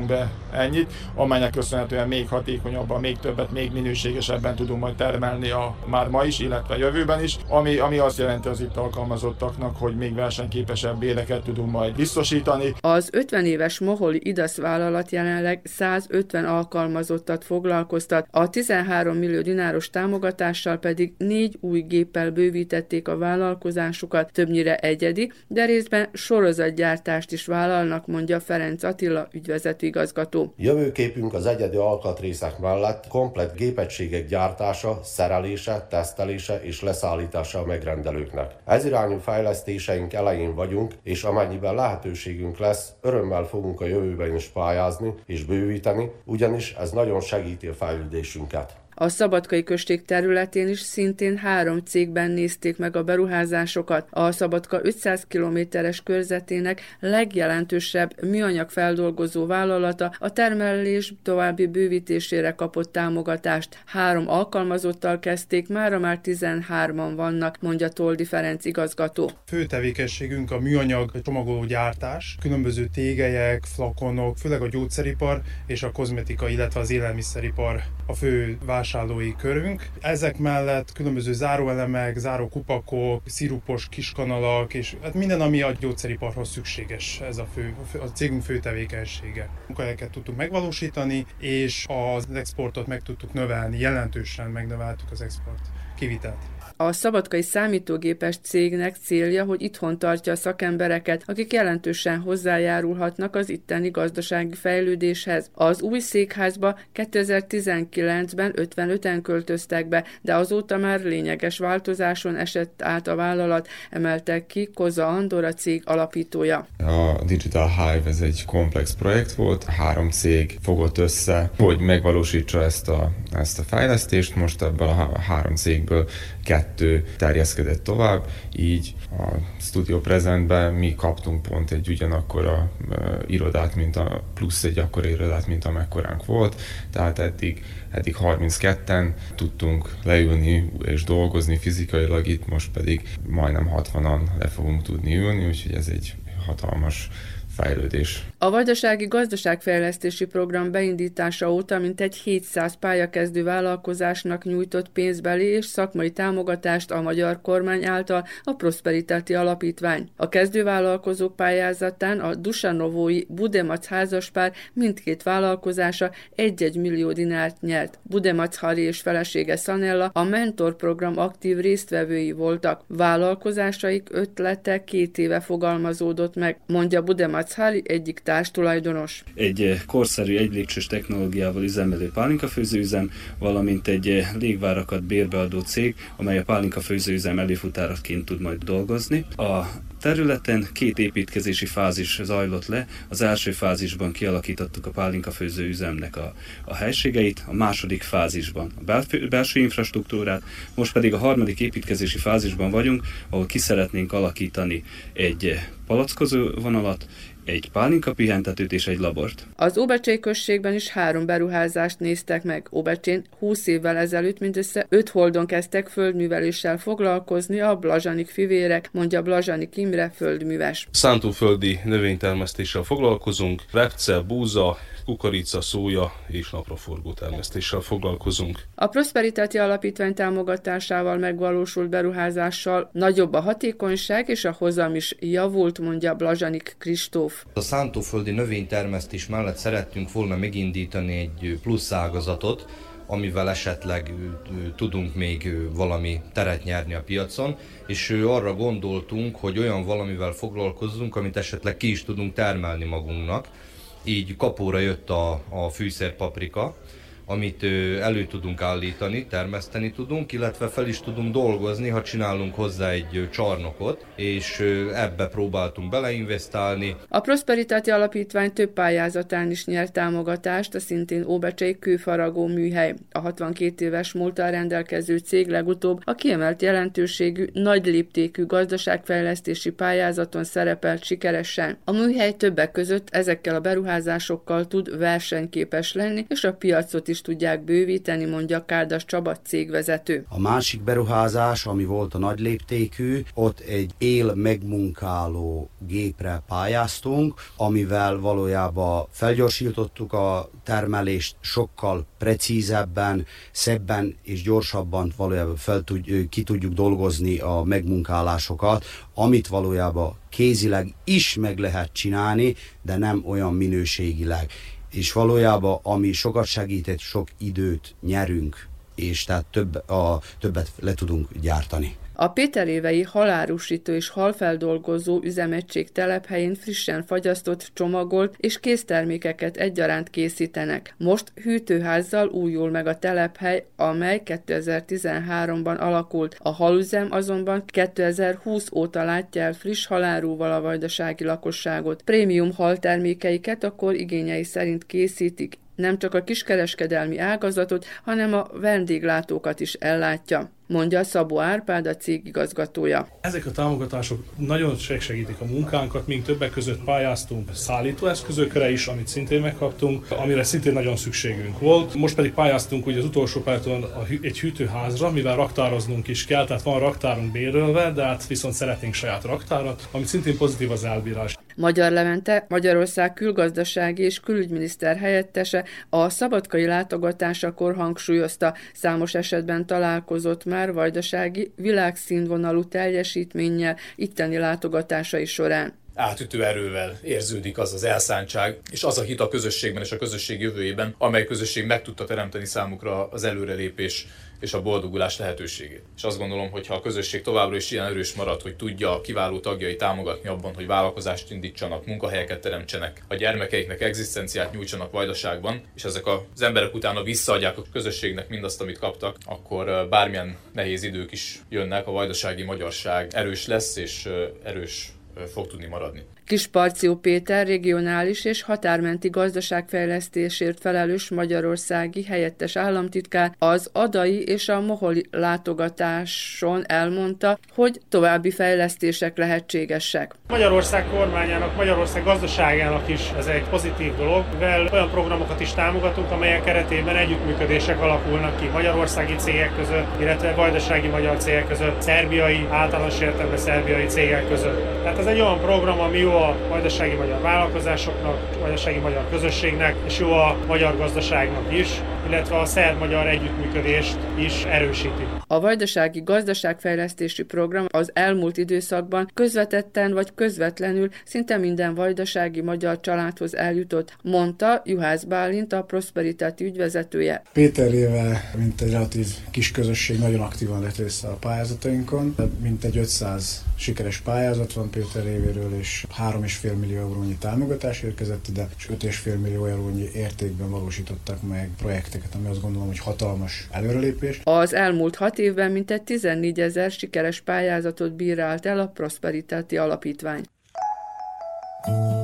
be. Ennyit, amelynek köszönhetően még hatékonyabban, még többet, még minőségesebben tudunk majd termelni a már ma is, illetve jövőben is, ami, ami azt jelenti az itt alkalmazottaknak, hogy még versenyképesebb béreket tudunk majd biztosítani. Az 50 éves Moholi Idasz vállalat jelenleg 150 alkalmazottat foglalkoztat, a 13 millió dináros támogatással pedig négy új géppel bővítették a vállalkozásukat, többnyire egyedi, de részben sorozatgyártást is vállalnak, mondja Ferenc Attila ügyvezető igazgató. Jövőképünk az egyedi alkatrészek mellett komplet gépegységek gyártása, szerelése, tesztelése és leszállítása a megrendelőknek. Ez irányú fejlesztéseink elején vagyunk, és amennyiben lehetőségünk lesz, örömmel fogunk a jövőben is pályázni és bővíteni, ugyanis ez nagyon segíti a fejlődésünket. A Szabadkai község területén is szintén három cégben nézték meg a beruházásokat. A Szabadka 500 kilométeres körzetének legjelentősebb műanyag feldolgozó vállalata a termelés további bővítésére kapott támogatást. Három alkalmazottal kezdték, mára már 13-an vannak, mondja Toldi Ferenc igazgató. Fő tevékenységünk a műanyag csomagoló gyártás, különböző tégelyek, flakonok, főleg a gyógyszeripar és a kozmetika, illetve az élelmiszeripar a fő vásárló vásárlói körünk. Ezek mellett különböző záróelemek, zárókupakok, szirupos kiskanalak, és hát minden, ami a gyógyszeriparhoz szükséges, ez a, fő, a cégünk fő tevékenysége. Munkahelyeket tudtuk megvalósítani, és az exportot meg tudtuk növelni, jelentősen megnöveltük az export kivitelt. A szabadkai számítógépes cégnek célja, hogy itthon tartja a szakembereket, akik jelentősen hozzájárulhatnak az itteni gazdasági fejlődéshez. Az új székházba 2019-ben 55-en költöztek be, de azóta már lényeges változáson esett át a vállalat, emeltek ki Koza Andor a cég alapítója. A Digital Hive ez egy komplex projekt volt, három cég fogott össze, hogy megvalósítsa ezt a, ezt a fejlesztést. Most ebből a három cégből kettő terjeszkedett tovább, így a Studio Presentben mi kaptunk pont egy ugyanakkora uh, irodát, mint a, plusz egy akkora irodát, mint amekkoránk volt, tehát eddig, eddig 32-en tudtunk leülni és dolgozni fizikailag, itt most pedig majdnem 60-an le fogunk tudni ülni, úgyhogy ez egy hatalmas fejlődés. A Vajdasági Gazdaságfejlesztési Program beindítása óta mintegy 700 pályakezdő vállalkozásnak nyújtott pénzbeli és szakmai támogatást a magyar kormány által a Prosperitáti Alapítvány. A kezdővállalkozók pályázatán a Dusanovói Budemac házaspár mindkét vállalkozása 1-1 millió dinárt nyert. Budemac Hari és felesége Szanella a Mentor program aktív résztvevői voltak. Vállalkozásaik ötlete két éve fogalmazódott meg, mondja Budemac Hari egyik társtulajdonos. Egy eh, korszerű egylégcsős technológiával üzemelő pálinkafőzőüzem, valamint egy eh, légvárakat bérbeadó cég, amely a pálinkafőzőüzem előfutáraként tud majd dolgozni. A területen két építkezési fázis zajlott le. Az első fázisban kialakítottuk a pálinka főző üzemnek a, a helységeit, a második fázisban a belfő, belső infrastruktúrát, most pedig a harmadik építkezési fázisban vagyunk, ahol ki szeretnénk alakítani egy palackozó vonalat, egy pálinka pihentetőt és egy labort. Az Óbecsei községben is három beruházást néztek meg. Óbecsén 20 évvel ezelőtt mindössze 5 holdon kezdtek földműveléssel foglalkozni a blazsanik fivérek, mondja Blazsanik Imre földműves. Szántóföldi növénytermesztéssel foglalkozunk, repce, búza, kukorica, szója és napraforgó termesztéssel foglalkozunk. A Prosperitáti Alapítvány támogatásával megvalósult beruházással nagyobb a hatékonyság és a hozam is javult, mondja Blazsanik Kristóf. A szántóföldi növénytermesztés mellett szerettünk volna megindítani egy plusz ágazatot, amivel esetleg tudunk még valami teret nyerni a piacon, és arra gondoltunk, hogy olyan valamivel foglalkozzunk, amit esetleg ki is tudunk termelni magunknak így kapóra jött a, a fűszerpaprika, amit elő tudunk állítani, termeszteni tudunk, illetve fel is tudunk dolgozni, ha csinálunk hozzá egy csarnokot, és ebbe próbáltunk beleinvestálni. A Prosperitáti Alapítvány több pályázatán is nyert támogatást, a szintén Óbecsei kőfaragó műhely. A 62 éves múltal rendelkező cég legutóbb a kiemelt jelentőségű, nagy léptékű gazdaságfejlesztési pályázaton szerepelt sikeresen. A műhely többek között ezekkel a beruházásokkal tud versenyképes lenni, és a piacot is tudják bővíteni, mondja Kárdas Csaba cégvezető. A másik beruházás, ami volt a nagy léptékű, ott egy él megmunkáló gépre pályáztunk, amivel valójában felgyorsítottuk a termelést, sokkal precízebben, szebben és gyorsabban valójában fel tud, ki tudjuk dolgozni a megmunkálásokat, amit valójában kézileg is meg lehet csinálni, de nem olyan minőségileg és valójában ami sokat segített, sok időt nyerünk, és tehát több, a, többet le tudunk gyártani. A Péterévei halárusító és halfeldolgozó üzemegység telephelyén frissen fagyasztott, csomagolt és késztermékeket egyaránt készítenek. Most hűtőházzal újul meg a telephely, amely 2013-ban alakult. A halüzem azonban 2020 óta látja el friss halárúval a vajdasági lakosságot. Prémium haltermékeiket akkor igényei szerint készítik, nem csak a kiskereskedelmi ágazatot, hanem a vendéglátókat is ellátja mondja Szabó Árpád, a cég igazgatója. Ezek a támogatások nagyon segítik a munkánkat, mink többek között pályáztunk szállítóeszközökre is, amit szintén megkaptunk, amire szintén nagyon szükségünk volt. Most pedig pályáztunk ugye az utolsó pályáton egy hűtőházra, mivel raktároznunk is kell, tehát van raktárunk bérölve, de hát viszont szeretnénk saját raktárat, amit szintén pozitív az elbírás. Magyar Levente, Magyarország külgazdasági és külügyminiszter helyettese a szabadkai látogatásakor hangsúlyozta, számos esetben találkozott már vajdasági világszínvonalú teljesítménnyel itteni látogatásai során. Átütő erővel érződik az az elszántság, és az a hit a közösségben és a közösség jövőjében, amely közösség meg tudta teremteni számukra az előrelépés és a boldogulás lehetőségét. És azt gondolom, hogy ha a közösség továbbra is ilyen erős marad, hogy tudja a kiváló tagjai támogatni abban, hogy vállalkozást indítsanak, munkahelyeket teremtsenek, a gyermekeiknek egzisztenciát nyújtsanak vajdaságban, és ezek az emberek utána visszaadják a közösségnek mindazt, amit kaptak, akkor bármilyen nehéz idők is jönnek, a vajdasági magyarság erős lesz, és erős fog tudni maradni. Kisparció Péter regionális és határmenti gazdaságfejlesztésért felelős magyarországi helyettes államtitkár az adai és a moholi látogatáson elmondta, hogy további fejlesztések lehetségesek. Magyarország kormányának, Magyarország gazdaságának is ez egy pozitív dolog, mivel olyan programokat is támogatunk, amelyek keretében együttműködések alakulnak ki magyarországi cégek között, illetve vajdasági magyar cégek között, szerbiai, általános értelemben szerbiai cégek között. Tehát ez egy olyan program, ami jó a vajdasági magyar vállalkozásoknak, vajdasági magyar közösségnek, és jó a magyar gazdaságnak is, illetve a szerb-magyar együttműködést is erősíti. A Vajdasági Gazdaságfejlesztési Program az elmúlt időszakban közvetetten vagy közvetlenül szinte minden vajdasági magyar családhoz eljutott, mondta Juhász Bálint, a Prosperitáti ügyvezetője. Péter éve, mint egy relatív kis közösség, nagyon aktívan lett része a pályázatainkon. Mint egy 500 sikeres pályázat van Péter évéről, és 3,5 millió eurónyi támogatás érkezett ide, és 5,5 millió eurónyi értékben valósítottak meg projekteket, ami azt gondolom, hogy hatalmas előrelépés. Az elmúlt hat évben mintegy 14 ezer sikeres pályázatot bírált el a Prosperitáti Alapítvány. baj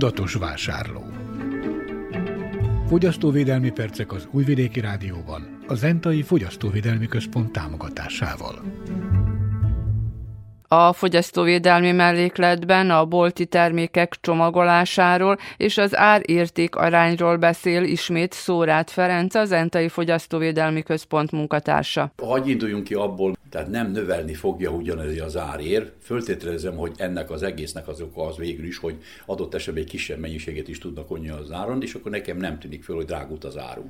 Tudatos vásárló. Fogyasztóvédelmi percek az Újvidéki Rádióban, a Zentai Fogyasztóvédelmi Központ támogatásával. A fogyasztóvédelmi mellékletben a bolti termékek csomagolásáról és az árérték arányról beszél ismét Szórát Ferenc, az Entai Fogyasztóvédelmi Központ munkatársa. Hagy induljunk ki abból, tehát nem növelni fogja ugyanez az árér. Föltételezem, hogy ennek az egésznek az oka az végül is, hogy adott esetben egy kisebb mennyiséget is tudnak onni az áron, és akkor nekem nem tűnik föl, hogy drágult az áru.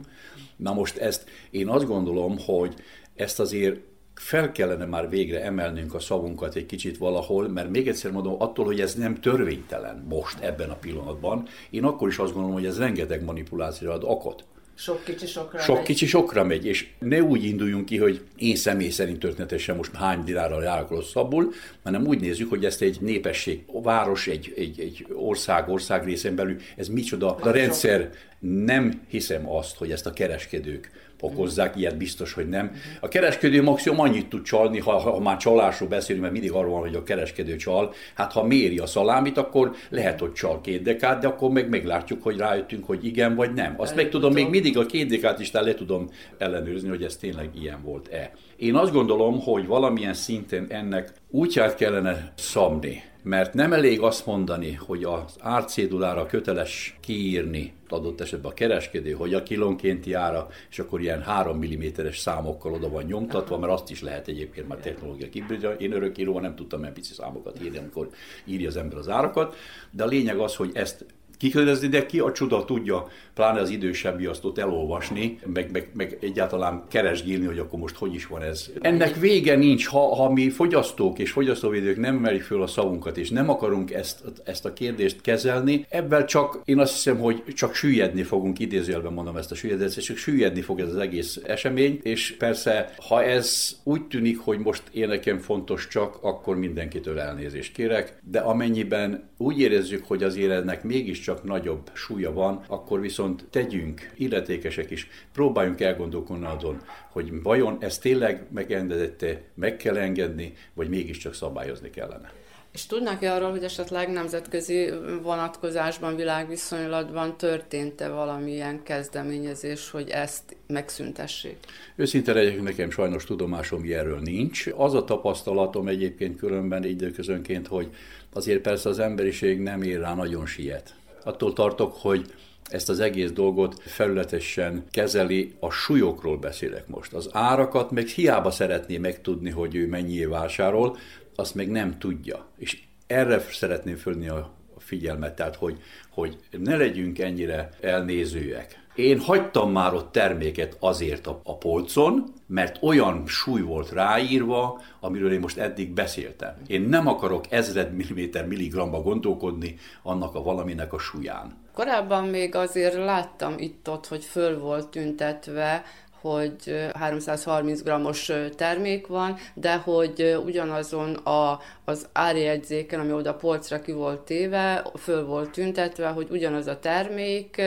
Na most ezt én azt gondolom, hogy ezt azért fel kellene már végre emelnünk a szavunkat egy kicsit valahol, mert még egyszer mondom, attól, hogy ez nem törvénytelen most ebben a pillanatban, én akkor is azt gondolom, hogy ez rengeteg manipulációra ad okot. Sok kicsi sokra Sok megy. kicsi sokra megy, és ne úgy induljunk ki, hogy én személy szerint történetesen most hány dinárral járok rosszabbul, hanem úgy nézzük, hogy ezt egy népesség, város, egy, egy, egy ország, ország részen belül, ez micsoda. A rendszer nem hiszem azt, hogy ezt a kereskedők okozzák, ilyet biztos, hogy nem. A kereskedő maximum annyit tud csalni, ha, ha már csalásról beszélünk, mert mindig arról van, hogy a kereskedő csal. Hát ha méri a szalámit, akkor lehet, hogy csal két dekát, de akkor meg meglátjuk, hogy rájöttünk, hogy igen vagy nem. Azt meg tudom, még mindig a két dekát is le tudom ellenőrizni, hogy ez tényleg ilyen volt-e. Én azt gondolom, hogy valamilyen szinten ennek útját kellene szabni, mert nem elég azt mondani, hogy az árcédulára köteles kiírni adott esetben a kereskedő, hogy a kilónkénti ára, és akkor ilyen 3 mm-es számokkal oda van nyomtatva, mert azt is lehet egyébként már technológia kibírja. Én örökíróban nem tudtam ilyen pici számokat írni, amikor írja az ember az árakat, de a lényeg az, hogy ezt kikövezni, de ki a csuda tudja, pláne az idősebbi azt ott elolvasni, meg, meg, meg egyáltalán keresgélni, hogy akkor most hogy is van ez. Ennek vége nincs, ha, ha mi fogyasztók és fogyasztóvédők nem emeljük föl a szavunkat, és nem akarunk ezt, ezt a kérdést kezelni, ebben csak, én azt hiszem, hogy csak süllyedni fogunk, idézőjelben mondom ezt a süllyedést, csak süllyedni fog ez az egész esemény, és persze, ha ez úgy tűnik, hogy most én nekem fontos csak, akkor mindenkitől elnézést kérek, de amennyiben úgy érezzük, hogy azért ennek mégiscsak nagyobb súlya van, akkor viszont tegyünk, illetékesek is, próbáljunk elgondolkodni azon, hogy vajon ez tényleg megengedette, meg kell engedni, vagy mégiscsak szabályozni kellene. És tudnak-e arról, hogy esetleg nemzetközi vonatkozásban, világviszonylatban történt-e valamilyen kezdeményezés, hogy ezt megszüntessék? Őszinte legyek, nekem sajnos tudomásom erről nincs. Az a tapasztalatom egyébként különben időközönként, hogy azért persze az emberiség nem ér rá nagyon siet. Attól tartok, hogy ezt az egész dolgot felületesen kezeli, a súlyokról beszélek most. Az árakat meg hiába szeretné megtudni, hogy ő mennyi vásárol, azt meg nem tudja. És erre szeretném fölni a figyelmet, tehát hogy, hogy ne legyünk ennyire elnézőek. Én hagytam már ott terméket azért a, a polcon, mert olyan súly volt ráírva, amiről én most eddig beszéltem. Én nem akarok ezred milliméter milligramba gondolkodni annak a valaminek a súlyán. Korábban még azért láttam itt-ott, hogy föl volt tüntetve hogy 330 g-os termék van, de hogy ugyanazon a, az árjegyzéken, ami oda polcra ki volt téve, föl volt tüntetve, hogy ugyanaz a termék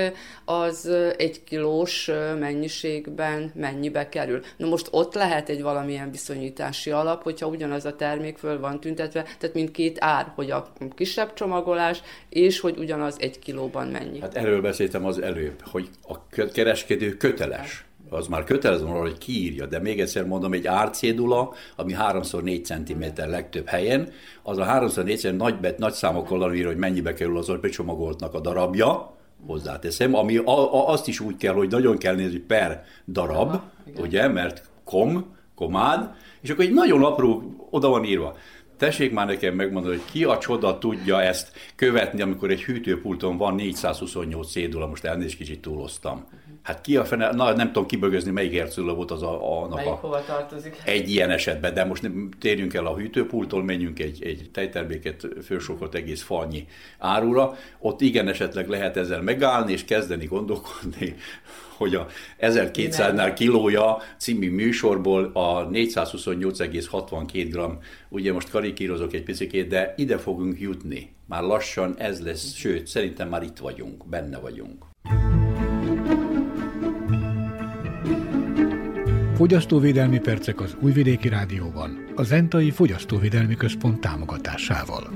az egy kilós mennyiségben mennyibe kerül. Na most ott lehet egy valamilyen viszonyítási alap, hogyha ugyanaz a termék föl van tüntetve, tehát mint két ár, hogy a kisebb csomagolás, és hogy ugyanaz egy kilóban mennyi. Hát erről beszéltem az előbb, hogy a kereskedő köteles az már kötelező arra, hogy kiírja, de még egyszer mondom, egy árcédula, ami 3x4 cm legtöbb helyen, az a 3x4 cm nagy, bet, nagy számokkal írva, hogy mennyibe kerül az becsomagoltnak a darabja, hozzáteszem, ami a, a, azt is úgy kell, hogy nagyon kell nézni per darab, Aha, ugye, mert kom, komád, és akkor egy nagyon apró, oda van írva. Tessék már nekem megmondani, hogy ki a csoda tudja ezt követni, amikor egy hűtőpulton van 428 cédula, most elnézést kicsit túloztam. Hát ki a fene, na nem tudom kibögözni, melyik hercőle volt az a, a Melyik hova tartozik? Egy ilyen esetben, de most nem, térjünk el a hűtőpulttól, menjünk egy, egy tejterméket fősokolt egész falnyi árura. Ott igen esetleg lehet ezzel megállni és kezdeni gondolkodni, (laughs) hogy a 1200-nál kilója című műsorból a 428,62 g, ugye most karikírozok egy picit, de ide fogunk jutni. Már lassan ez lesz, sőt, szerintem már itt vagyunk, benne vagyunk. Fogyasztóvédelmi percek az Újvidéki Rádióban, a Zentai Fogyasztóvédelmi Központ támogatásával.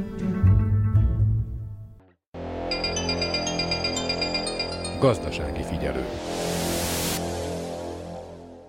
Gazdasági figyelő.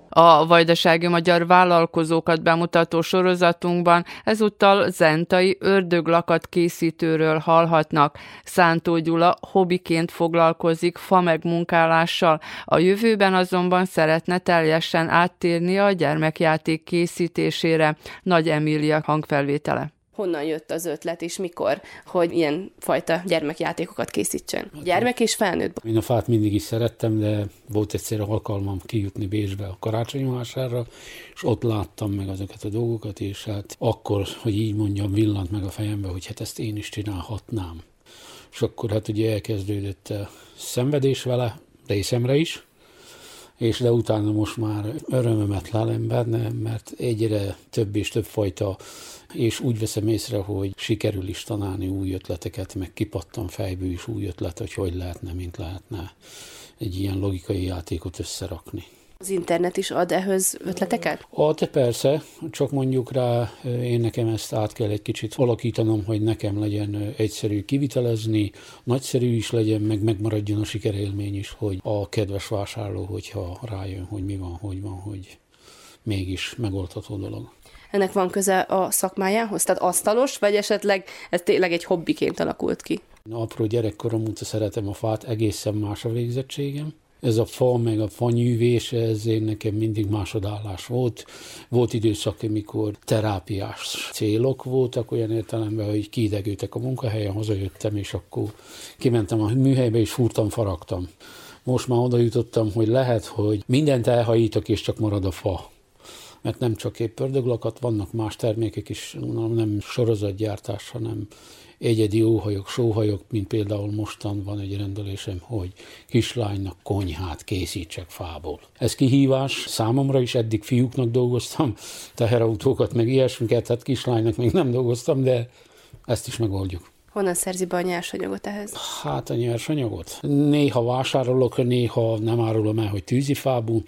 A vajdasági magyar vállalkozókat bemutató sorozatunkban ezúttal zentai ördöglakat készítőről hallhatnak. Szántó Gyula hobbiként foglalkozik fa megmunkálással, a jövőben azonban szeretne teljesen áttérni a gyermekjáték készítésére. Nagy Emília hangfelvétele honnan jött az ötlet, és mikor, hogy ilyen fajta gyermekjátékokat készítsen. Gyermek és felnőtt. Én a fát mindig is szerettem, de volt egyszer alkalmam kijutni Bécsbe a karácsonyvásárra, és ott láttam meg azokat a dolgokat, és hát akkor, hogy így mondjam, villant meg a fejembe, hogy hát ezt én is csinálhatnám. És akkor hát ugye elkezdődött a szenvedés vele, részemre is, és de utána most már örömömet lelem benne, mert egyre több és több fajta és úgy veszem észre, hogy sikerül is tanálni új ötleteket, meg kipattam fejből is új ötlet, hogy hogy lehetne, mint lehetne egy ilyen logikai játékot összerakni. Az internet is ad ehhez ötleteket? Ad, persze, csak mondjuk rá én nekem ezt át kell egy kicsit alakítanom, hogy nekem legyen egyszerű kivitelezni, nagyszerű is legyen, meg megmaradjon a sikerélmény is, hogy a kedves vásárló, hogyha rájön, hogy mi van, hogy van, hogy mégis megoldható dolog ennek van köze a szakmájához? Tehát asztalos, vagy esetleg ez tényleg egy hobbiként alakult ki? Apró gyerekkorom óta szeretem a fát, egészen más a végzettségem. Ez a fa, meg a fanyűvés, én nekem mindig másodállás volt. Volt időszak, amikor terápiás célok voltak, olyan értelemben, hogy kiidegültek a munkahelyen, hazajöttem, és akkor kimentem a műhelybe, és fúrtam, faragtam. Most már oda jutottam, hogy lehet, hogy mindent elhajítok, és csak marad a fa mert nem csak épp ördöglakat, vannak más termékek is, nem sorozatgyártás, hanem egyedi óhajok, sóhajok, mint például mostan van egy rendelésem, hogy kislánynak konyhát készítsek fából. Ez kihívás, számomra is eddig fiúknak dolgoztam, teherautókat, meg ilyesmiket, hát kislánynak még nem dolgoztam, de ezt is megoldjuk. Honnan szerzi be a nyersanyagot ehhez? Hát a nyersanyagot? Néha vásárolok, néha nem árulom el, hogy tűzifábú.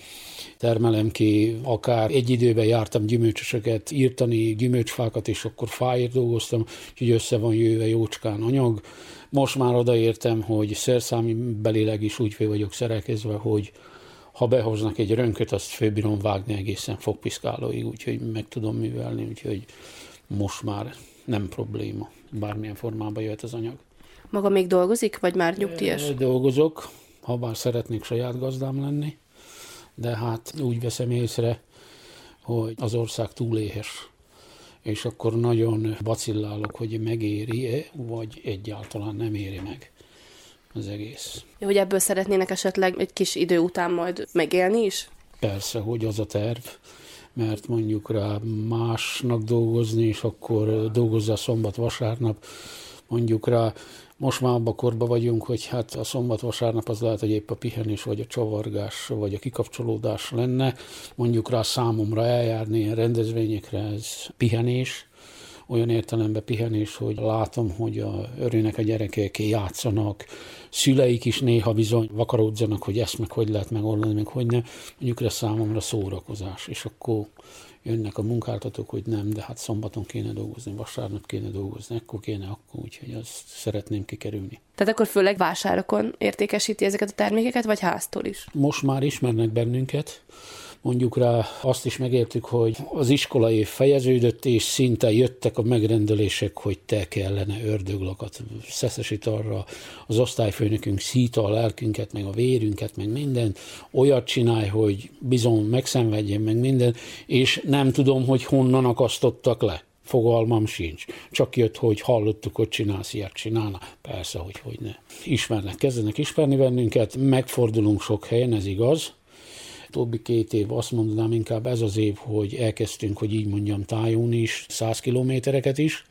Termelem ki, akár egy időben jártam gyümölcsösöket írtani, gyümölcsfákat, és akkor fáért dolgoztam, úgyhogy össze van jöve jócskán anyag. Most már odaértem, hogy szerszámi belileg is úgy vagyok szerelkezve, hogy ha behoznak egy rönköt, azt főbírom vágni egészen fogpiszkálóig, úgyhogy meg tudom művelni, úgyhogy most már nem probléma bármilyen formában jöhet az anyag. Maga még dolgozik, vagy már nyugdíjas? Dolgozok, ha bár szeretnék saját gazdám lenni, de hát úgy veszem észre, hogy az ország túléhes és akkor nagyon bacillálok, hogy megéri-e, vagy egyáltalán nem éri meg az egész. Jó, hogy ebből szeretnének esetleg egy kis idő után majd megélni is? Persze, hogy az a terv, mert mondjuk rá másnak dolgozni, és akkor dolgozzá szombat-vasárnap, mondjuk rá most már abban korban vagyunk, hogy hát a szombat-vasárnap az lehet, hogy épp a pihenés, vagy a csavargás, vagy a kikapcsolódás lenne. Mondjuk rá számomra eljárni rendezvényekre, ez pihenés, olyan értelemben pihenés, hogy látom, hogy a örülnek a gyerekek, játszanak, szüleik is néha bizony vakaródzanak, hogy ezt meg hogy lehet megoldani, meg hogy nem. Mondjuk ez számomra szórakozás, és akkor jönnek a munkáltatók, hogy nem, de hát szombaton kéne dolgozni, vasárnap kéne dolgozni, ekkor kéne, akkor, úgyhogy azt szeretném kikerülni. Tehát akkor főleg vásárokon értékesíti ezeket a termékeket, vagy háztól is? Most már ismernek bennünket, mondjuk rá azt is megértük, hogy az iskola év fejeződött, és szinte jöttek a megrendelések, hogy te kellene ördöglakat szeszesít arra, az osztályfőnökünk szíta a lelkünket, meg a vérünket, meg mindent, olyat csinálj, hogy bizony megszenvedjen, meg minden, és nem tudom, hogy honnan akasztottak le. Fogalmam sincs. Csak jött, hogy hallottuk, hogy csinálsz ilyet, csinálna. Persze, hogy hogy ne. Ismernek, kezdenek ismerni bennünket, megfordulunk sok helyen, ez igaz, utóbbi két év azt mondanám inkább ez az év, hogy elkezdtünk, hogy így mondjam, tájón is, 100 kilométereket is,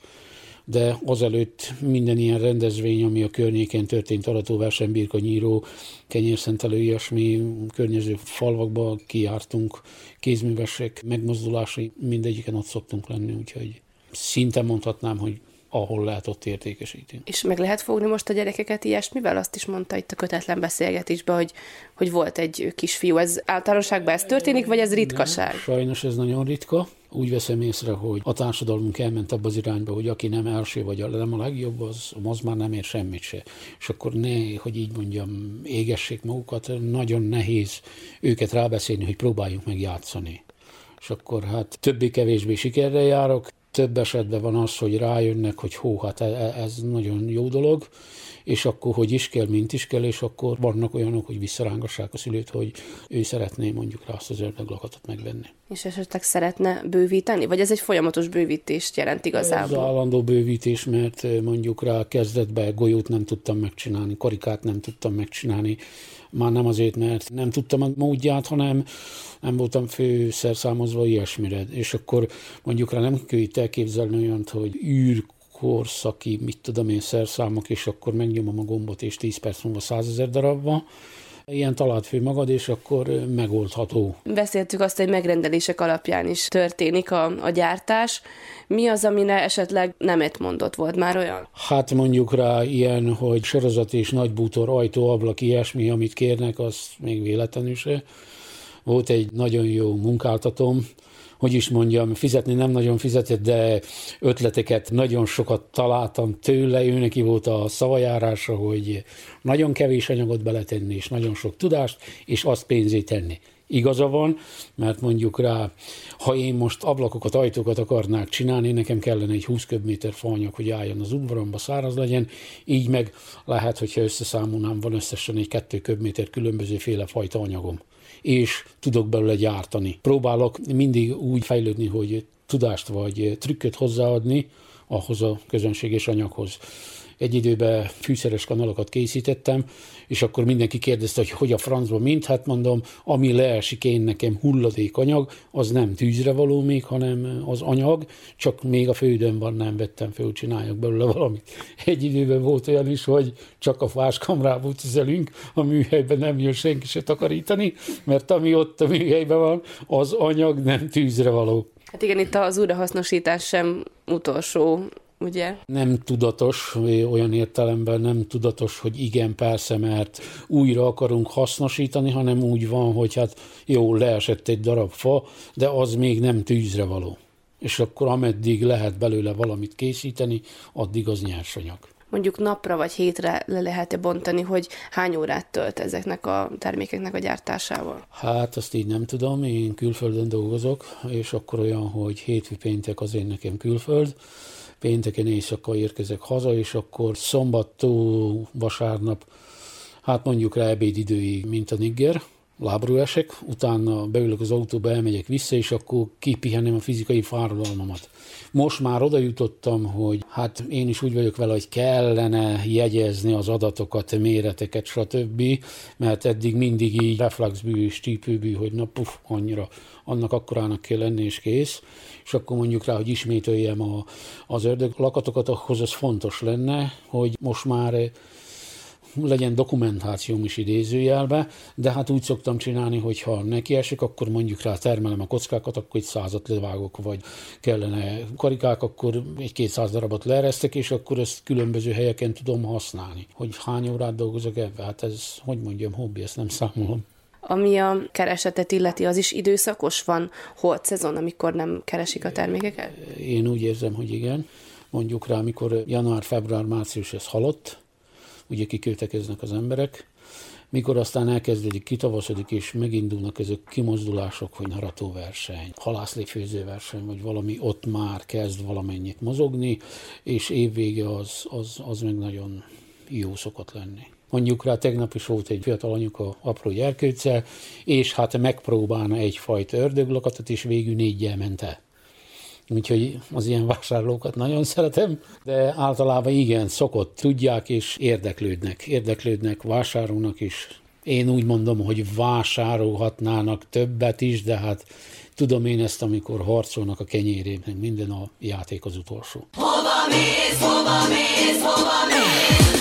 de azelőtt minden ilyen rendezvény, ami a környéken történt, aratóverseny, birkanyíró, kenyérszentelő, ilyesmi, környező falvakba kijártunk, kézművesek, megmozdulásai, mindegyiken ott szoktunk lenni, úgyhogy szinte mondhatnám, hogy ahol lehet, ott értékesíteni. És meg lehet fogni most a gyerekeket ilyesmivel? Azt is mondta itt a kötetlen beszélgetésben, hogy, hogy volt egy kisfiú. Ez általánosságban ez történik, vagy ez ritkaság? Nem, sajnos ez nagyon ritka. Úgy veszem észre, hogy a társadalmunk elment abba az irányba, hogy aki nem első vagy nem a legjobb, az, az már nem ér semmit se. És akkor ne, hogy így mondjam, égessék magukat, nagyon nehéz őket rábeszélni, hogy próbáljunk meg játszani és akkor hát többé-kevésbé sikerrel járok, több esetben van az, hogy rájönnek, hogy hó, hát e, e, ez nagyon jó dolog, és akkor, hogy is kell, mint is kell, és akkor vannak olyanok, hogy visszarángassák a szülőt, hogy ő szeretné mondjuk rá azt az ördöglakatot megvenni. És esetleg szeretne bővíteni? Vagy ez egy folyamatos bővítést jelent igazából? Ez állandó bővítés, mert mondjuk rá kezdetben golyót nem tudtam megcsinálni, karikát nem tudtam megcsinálni, már nem azért, mert nem tudtam a módját, hanem nem voltam főszerszámozva ilyesmire. És akkor mondjuk rá nem kell itt elképzelni olyant, hogy űr korszaki, mit tudom én, szerszámok, és akkor megnyomom a gombot, és 10 perc múlva 100 ezer darab van, ilyen talált fő magad, és akkor megoldható. Beszéltük azt, hogy megrendelések alapján is történik a, a gyártás. Mi az, amire esetleg nemet mondott volt már olyan? Hát mondjuk rá ilyen, hogy sorozat és nagy bútor, ajtó, ablak, ilyesmi, amit kérnek, az még véletlenül se. Volt egy nagyon jó munkáltatom, hogy is mondjam, fizetni nem nagyon fizetett, de ötleteket nagyon sokat találtam tőle, ő neki volt a szavajárása, hogy nagyon kevés anyagot beletenni, és nagyon sok tudást, és azt pénzé tenni. Igaza van, mert mondjuk rá, ha én most ablakokat, ajtókat akarnák csinálni, nekem kellene egy 20 köbméter faanyag, hogy álljon az udvaromba, száraz legyen, így meg lehet, hogyha összeszámolnám, van összesen egy 2 köbméter különböző féle fajta anyagom és tudok belőle gyártani. Próbálok mindig úgy fejlődni, hogy tudást vagy trükköt hozzáadni ahhoz a közönséges anyaghoz egy időben fűszeres kanalokat készítettem, és akkor mindenki kérdezte, hogy hogy a francba mint, hát mondom, ami leesik én nekem hulladékanyag, az nem tűzre való még, hanem az anyag, csak még a fődön van, nem vettem föl, csináljak belőle valamit. Egy időben volt olyan is, hogy csak a fáskamrába tüzelünk, a műhelyben nem jön senki se takarítani, mert ami ott a műhelyben van, az anyag nem tűzre való. Hát igen, itt az újrahasznosítás sem utolsó ugye? Nem tudatos, olyan értelemben nem tudatos, hogy igen, persze, mert újra akarunk hasznosítani, hanem úgy van, hogy hát jó, leesett egy darab fa, de az még nem tűzre való. És akkor ameddig lehet belőle valamit készíteni, addig az nyersanyag mondjuk napra vagy hétre le lehet-e bontani, hogy hány órát tölt ezeknek a termékeknek a gyártásával? Hát azt így nem tudom, én külföldön dolgozok, és akkor olyan, hogy hétfő péntek az én nekem külföld, pénteken éjszaka érkezek haza, és akkor szombattól vasárnap hát mondjuk rá ebédidőig, mint a nigger, lábról esek, utána beülök az autóba, elmegyek vissza, és akkor kipihenem a fizikai fáradalmamat. Most már oda jutottam, hogy hát én is úgy vagyok vele, hogy kellene jegyezni az adatokat, méreteket, stb., mert eddig mindig így reflexbű és típőbű, hogy na puf, annyira, annak akkorának kell lenni, és kész. És akkor mondjuk rá, hogy ismételjem a, az ördög lakatokat, ahhoz az fontos lenne, hogy most már legyen dokumentációm is idézőjelbe, de hát úgy szoktam csinálni, hogy ha neki esik, akkor mondjuk rá termelem a kockákat, akkor egy százat levágok, vagy kellene karikák, akkor egy kétszáz darabot leeresztek, és akkor ezt különböző helyeken tudom használni. Hogy hány órát dolgozok ebben, hát ez, hogy mondjam, hobbi, ezt nem számolom. Ami a keresetet illeti, az is időszakos van? Holt szezon, amikor nem keresik a termékeket? Én úgy érzem, hogy igen. Mondjuk rá, amikor január, február, március ez halott, ugye kiköltekeznek az emberek, mikor aztán elkezdődik, kitavaszodik, és megindulnak ezek kimozdulások, hogy naratóverseny, halászléfőzőverseny, vagy valami ott már kezd valamennyit mozogni, és évvége az, az, az meg nagyon jó szokott lenni. Mondjuk rá tegnap is volt egy fiatal anyuka apró gyerkőccel, és hát megpróbálna egyfajta ördöglakatot, és végül négyel ment el. Úgyhogy az ilyen vásárlókat nagyon szeretem, de általában igen, szokott, tudják és érdeklődnek. Érdeklődnek, vásárolnak is. Én úgy mondom, hogy vásárolhatnának többet is, de hát tudom én ezt, amikor harcolnak a kenyérében, minden a játék az utolsó. Hova mész, hova mész, hova mész?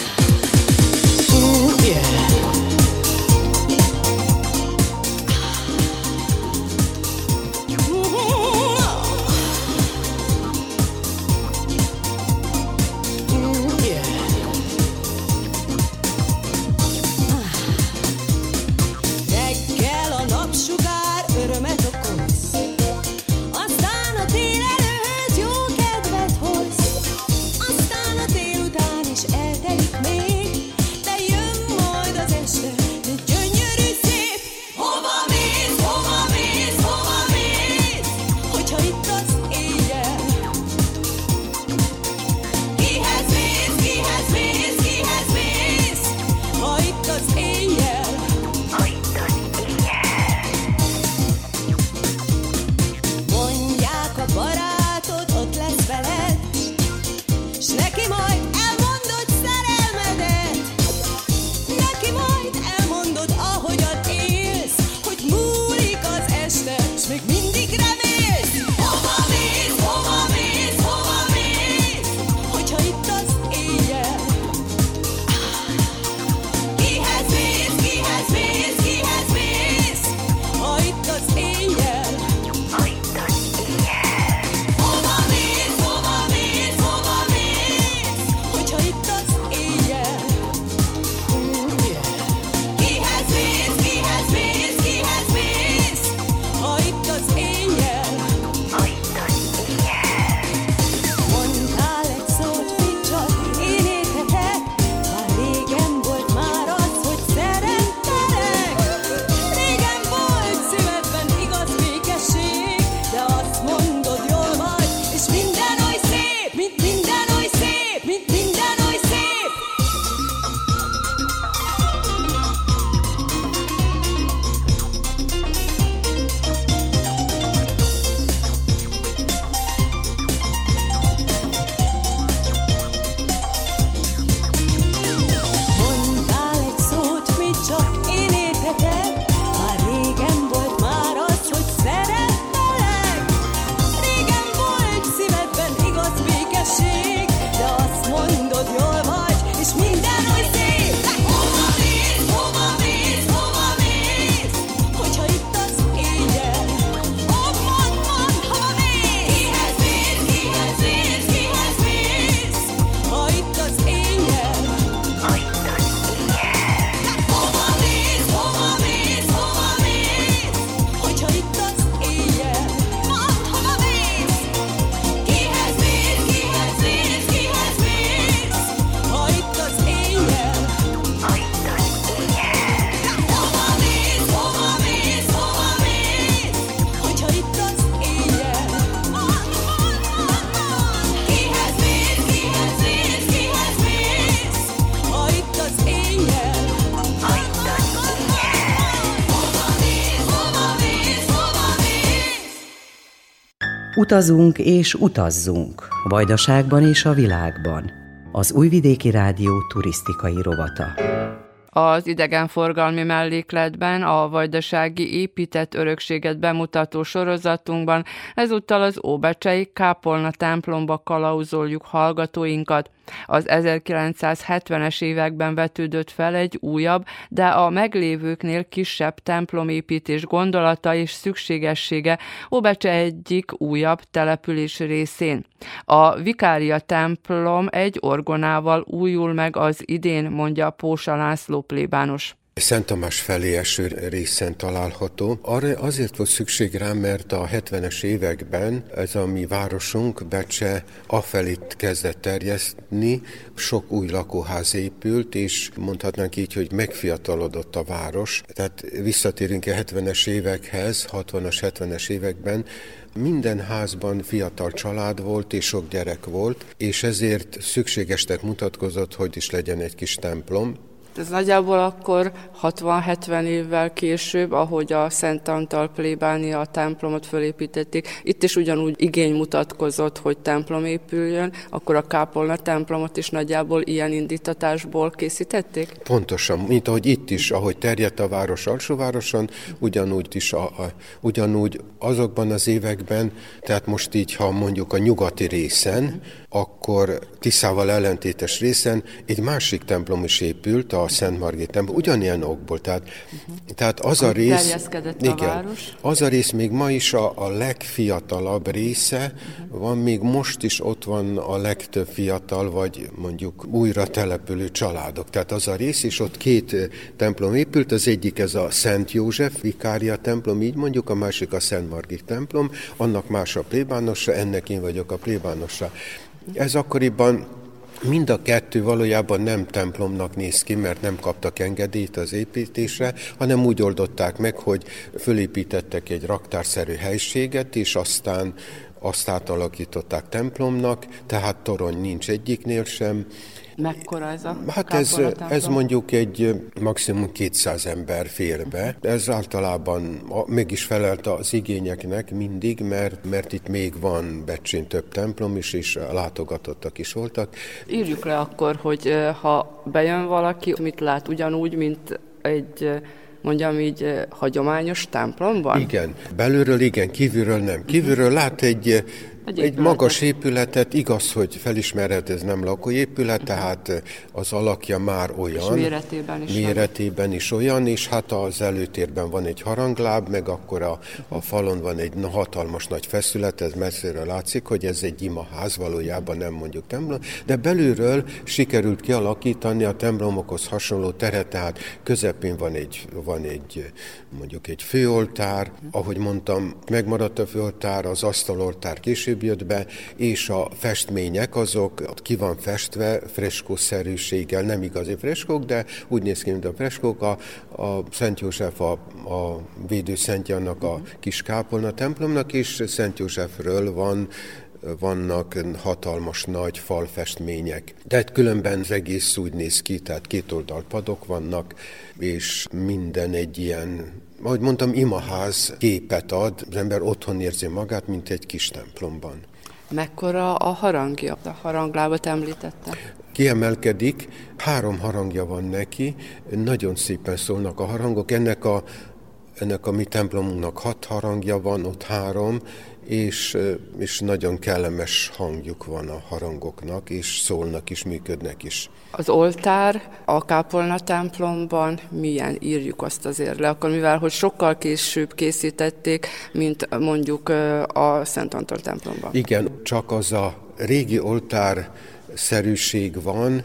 Utazunk és utazzunk, Vajdaságban és a világban. Az Újvidéki Rádió turisztikai rovata. Az idegenforgalmi mellékletben a vajdasági épített örökséget bemutató sorozatunkban ezúttal az Óbecsei Kápolna templomba kalauzoljuk hallgatóinkat. Az 1970-es években vetődött fel egy újabb, de a meglévőknél kisebb templomépítés gondolata és szükségessége Óbecse egyik újabb település részén. A Vikária templom egy orgonával újul meg az idén, mondja Pósa László plébános. Szent Tamás felé eső részen található. Arra azért volt szükség rá, mert a 70-es években ez a mi városunk, Becse, afelé kezdett terjesztni, sok új lakóház épült, és mondhatnánk így, hogy megfiatalodott a város. Tehát visszatérünk a 70-es évekhez, 60-as, 70-es években, minden házban fiatal család volt, és sok gyerek volt, és ezért szükségesnek mutatkozott, hogy is legyen egy kis templom, ez nagyjából akkor 60-70 évvel később, ahogy a Szent Antal plébánia a templomot fölépítették, itt is ugyanúgy igény mutatkozott, hogy templom épüljön, akkor a Kápolna templomot is nagyjából ilyen indítatásból készítették? Pontosan, mint ahogy itt is, ahogy terjedt a város alsóvároson, ugyanúgy is, a, a, ugyanúgy azokban az években, tehát most így, ha mondjuk a nyugati részen, akkor Tiszával ellentétes részen egy másik templom is épült, a Szent Margit templom, ugyanilyen okból. Tehát, uh-huh. tehát az a rész, igen, a város. az a rész még ma is a, a legfiatalabb része, uh-huh. van még most is ott van a legtöbb fiatal, vagy mondjuk újra települő családok. Tehát az a rész, és ott két templom épült, az egyik ez a Szent József Vikária templom, így mondjuk, a másik a Szent Margit templom, annak más a plébánosa, ennek én vagyok a plébánosa. Ez akkoriban Mind a kettő valójában nem templomnak néz ki, mert nem kaptak engedélyt az építésre, hanem úgy oldották meg, hogy fölépítettek egy raktárszerű helységet, és aztán azt átalakították templomnak, tehát torony nincs egyiknél sem, Mekkora ez a Hát ez, ez mondjuk egy maximum 200 ember fér be. Ez általában meg is felelt az igényeknek mindig, mert, mert itt még van Becsén több templom is, és látogatottak is voltak. Írjuk le akkor, hogy ha bejön valaki, mit lát ugyanúgy, mint egy mondjam így, hagyományos templomban? Igen, belülről igen, kívülről nem. Kívülről lát egy egy, egy magas épületet, igaz, hogy felismerhet, ez nem lakóépület, tehát az alakja már olyan. És méretében is. Méretében is olyan, és hát az előtérben van egy harangláb, meg akkor a, a falon van egy hatalmas nagy feszület, ez messziről látszik, hogy ez egy imaház, valójában nem mondjuk templom, de belülről sikerült kialakítani a templomokhoz hasonló teret, tehát közepén van egy, van egy mondjuk egy főoltár, ahogy mondtam, megmaradt a főoltár, az asztaloltár később később jött be, és a festmények azok ki van festve freskószerűséggel, nem igazi freskók, de úgy néz ki, mint a freskók. A, a Szent József a, a védőszentje annak a kis kápolna templomnak, és Szent Józsefről van vannak hatalmas nagy falfestmények. De különben az egész úgy néz ki, tehát két oldal padok vannak, és minden egy ilyen ahogy mondtam, imaház képet ad, az ember otthon érzi magát, mint egy kis templomban. Mekkora a harangja? A haranglábat említette. Kiemelkedik, három harangja van neki, nagyon szépen szólnak a harangok. Ennek a, ennek a mi templomunknak hat harangja van, ott három, és, és nagyon kellemes hangjuk van a harangoknak, és szólnak is, működnek is. Az oltár a kápolna templomban milyen írjuk azt azért le, akkor mivel hogy sokkal később készítették, mint mondjuk a Szent Antal templomban. Igen, csak az a régi oltár szerűség van,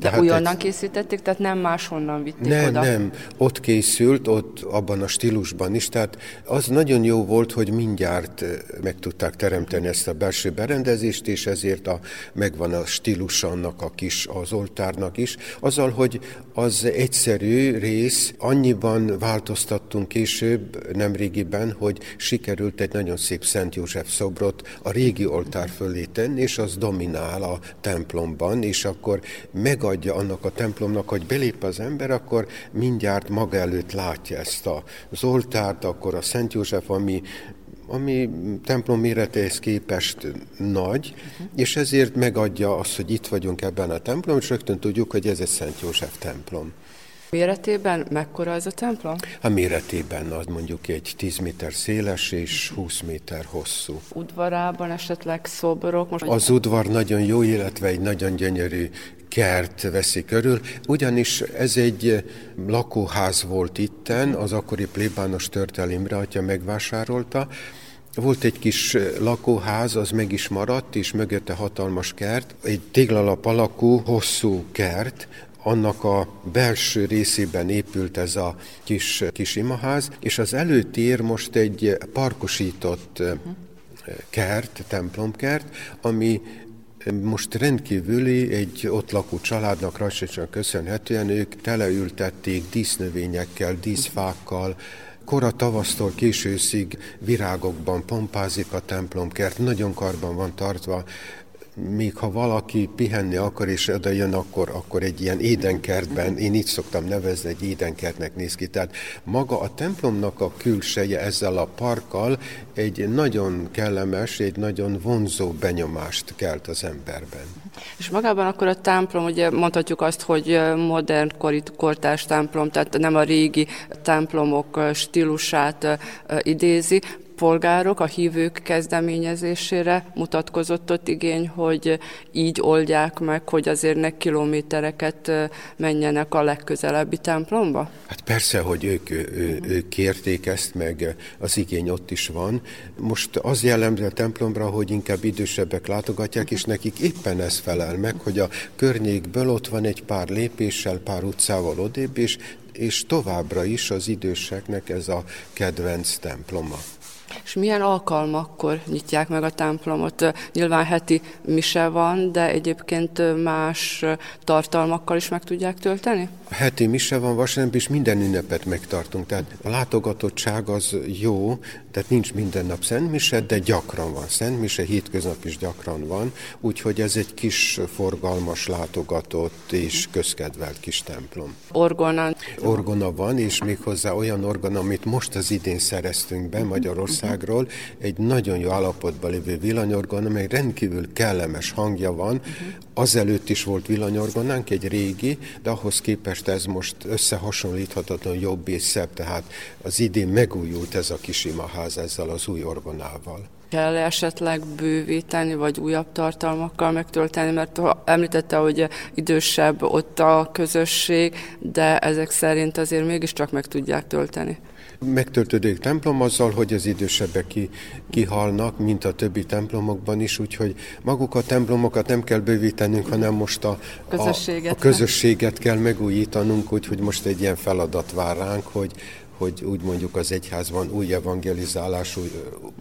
de tehát újonnan egy... készítették, tehát nem máshonnan vitték nem, oda? Nem, ott készült, ott abban a stílusban is, tehát az nagyon jó volt, hogy mindjárt meg tudták teremteni ezt a belső berendezést, és ezért a, megvan a stílus annak a kis, az oltárnak is, azzal, hogy az egyszerű rész, annyiban változtattunk később, nem régiben, hogy sikerült egy nagyon szép Szent József szobrot a régi oltár fölé tenni, és az dominál a templomban, és akkor meg megadja annak a templomnak, hogy belép az ember, akkor mindjárt maga előtt látja ezt a, az oltárt, akkor a Szent József, ami ami templom méretéhez képest nagy, uh-huh. és ezért megadja azt, hogy itt vagyunk ebben a templomban, és rögtön tudjuk, hogy ez egy Szent József templom. Méretében mekkora ez a templom? A méretében az mondjuk egy 10 méter széles és 20 méter hosszú. Udvarában esetleg szobrok? Most az udvar nagyon jó, illetve egy nagyon gyönyörű kert veszi körül, ugyanis ez egy lakóház volt itten, az akkori plébános Törtel Imre atya megvásárolta, volt egy kis lakóház, az meg is maradt, és mögötte hatalmas kert, egy téglalap alakú, hosszú kert, annak a belső részében épült ez a kis, kis imaház, és az előtér most egy parkosított kert, templomkert, ami most rendkívüli egy ott lakó családnak rajtségsán köszönhetően ők teleültették dísznövényekkel, díszfákkal, kora tavasztól későszig virágokban pompázik a templomkert, nagyon karban van tartva, még ha valaki pihenni akar és oda jön, akkor, akkor egy ilyen édenkertben, én így szoktam nevezni, egy édenkertnek néz ki. Tehát maga a templomnak a külseje ezzel a parkkal egy nagyon kellemes, egy nagyon vonzó benyomást kelt az emberben. És magában akkor a templom, ugye mondhatjuk azt, hogy modern kortárs templom, tehát nem a régi templomok stílusát idézi, polgárok, a hívők kezdeményezésére mutatkozott ott igény, hogy így oldják meg, hogy azért ne kilométereket menjenek a legközelebbi templomba? Hát persze, hogy ők, ő, ők kérték ezt, meg az igény ott is van. Most az jellemző a templomra, hogy inkább idősebbek látogatják, és nekik éppen ez felel meg, hogy a környékből ott van egy pár lépéssel, pár utcával odébb, és és továbbra is az időseknek ez a kedvenc temploma. És milyen alkalmakkor nyitják meg a templomot? Nyilván heti mise van, de egyébként más tartalmakkal is meg tudják tölteni? Heti mise van vasárnap, és minden ünnepet megtartunk. Tehát a látogatottság az jó, tehát nincs minden nap szentmise, de gyakran van szentmise, hétköznap is gyakran van, úgyhogy ez egy kis forgalmas, látogatott és közkedvelt kis templom. Orgona? Orgona van, és méghozzá olyan orgona, amit most az idén szereztünk be Magyarországról, egy nagyon jó állapotban lévő villanyorgona, amely rendkívül kellemes hangja van. Azelőtt is volt villanyorgonánk, egy régi, de ahhoz képest ez most összehasonlíthatatlan jobb és szebb, tehát az idén megújult ez a kis imaház színház ezzel az új orgonával. Kell esetleg bővíteni, vagy újabb tartalmakkal megtölteni, mert említette, hogy idősebb ott a közösség, de ezek szerint azért mégiscsak meg tudják tölteni. Megtöltődik templom azzal, hogy az idősebbek ki, kihalnak, mint a többi templomokban is, úgyhogy maguk a templomokat nem kell bővítenünk, hanem most a, közösséget, a, a közösséget kell megújítanunk, úgyhogy most egy ilyen feladat vár ránk, hogy hogy úgy mondjuk az egyházban új evangelizálás, új,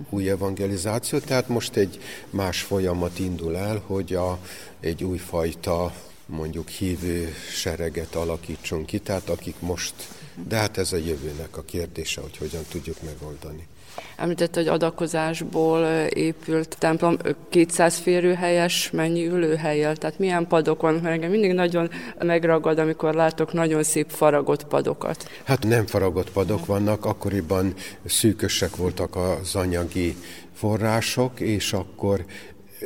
új evangelizáció, tehát most egy más folyamat indul el, hogy a, egy újfajta mondjuk hívő sereget alakítsunk ki, tehát akik most, de hát ez a jövőnek a kérdése, hogy hogyan tudjuk megoldani. Említette, hogy adakozásból épült templom, 200 férőhelyes, mennyi ülőhelyel, tehát milyen padok van, mert engem mindig nagyon megragad, amikor látok nagyon szép faragott padokat. Hát nem faragott padok vannak, akkoriban szűkösek voltak az anyagi források, és akkor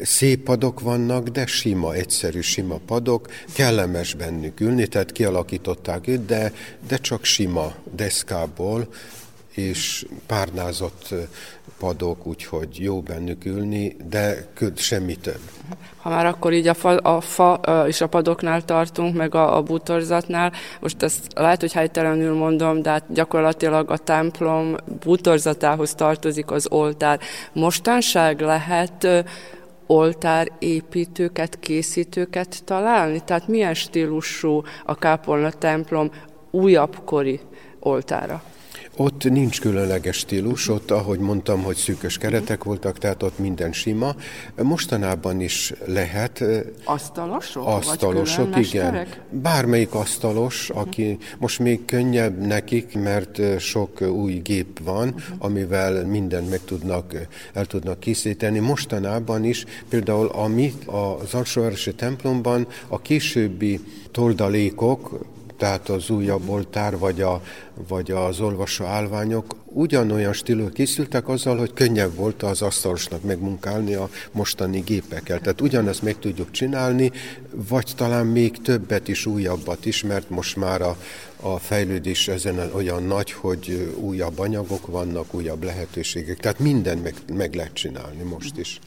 szép padok vannak, de sima, egyszerű, sima padok, kellemes bennük ülni, tehát kialakították őt, de, de csak sima deszkából, és párnázott padok, úgyhogy jó bennük ülni, de semmi több. Ha már akkor így a fa, a fa és a padoknál tartunk, meg a, a bútorzatnál, most ezt lehet, hogy helytelenül mondom, de hát gyakorlatilag a templom bútorzatához tartozik az oltár. Mostanság lehet oltár építőket, készítőket találni? Tehát milyen stílusú a kápolna templom újabb kori oltára? Ott nincs különleges stílus, ott, ahogy mondtam, hogy szűkös keretek voltak, tehát ott minden sima. Mostanában is lehet. Asztalosok? Asztalosok, igen. Bármelyik asztalos, aki most még könnyebb nekik, mert sok új gép van, uh-huh. amivel mindent meg tudnak, el tudnak készíteni. Mostanában is, például ami az alsóvárosi templomban a későbbi toldalékok, tehát az újabb oltár, vagy, a, vagy az olvasó állványok ugyanolyan stílus készültek azzal, hogy könnyebb volt az asztalosnak megmunkálni a mostani gépekkel. Tehát ugyanezt meg tudjuk csinálni, vagy talán még többet is, újabbat is, mert most már a, a fejlődés ezen olyan nagy, hogy újabb anyagok vannak, újabb lehetőségek. Tehát minden meg, meg lehet csinálni most is.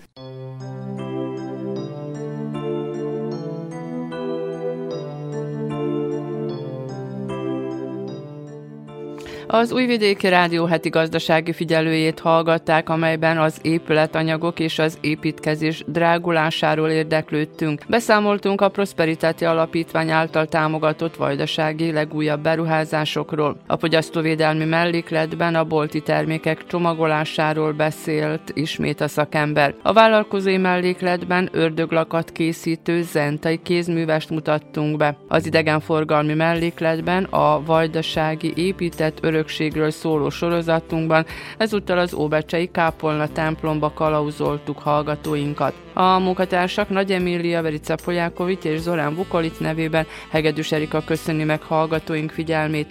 Az Újvidéki Rádió heti gazdasági figyelőjét hallgatták, amelyben az épületanyagok és az építkezés drágulásáról érdeklődtünk. Beszámoltunk a Prosperitáti Alapítvány által támogatott vajdasági legújabb beruházásokról. A fogyasztóvédelmi mellékletben a bolti termékek csomagolásáról beszélt ismét a szakember. A vállalkozói mellékletben ördöglakat készítő zentai kézművest mutattunk be. Az idegenforgalmi mellékletben a vajdasági épített örök örökségről szóló sorozatunkban ezúttal az Óbecsei Kápolna templomba kalauzoltuk hallgatóinkat. A munkatársak Nagy Emília, Verica Polyákovics és Zorán Bukolit nevében Hegedűs Erika köszöni meg hallgatóink figyelmét.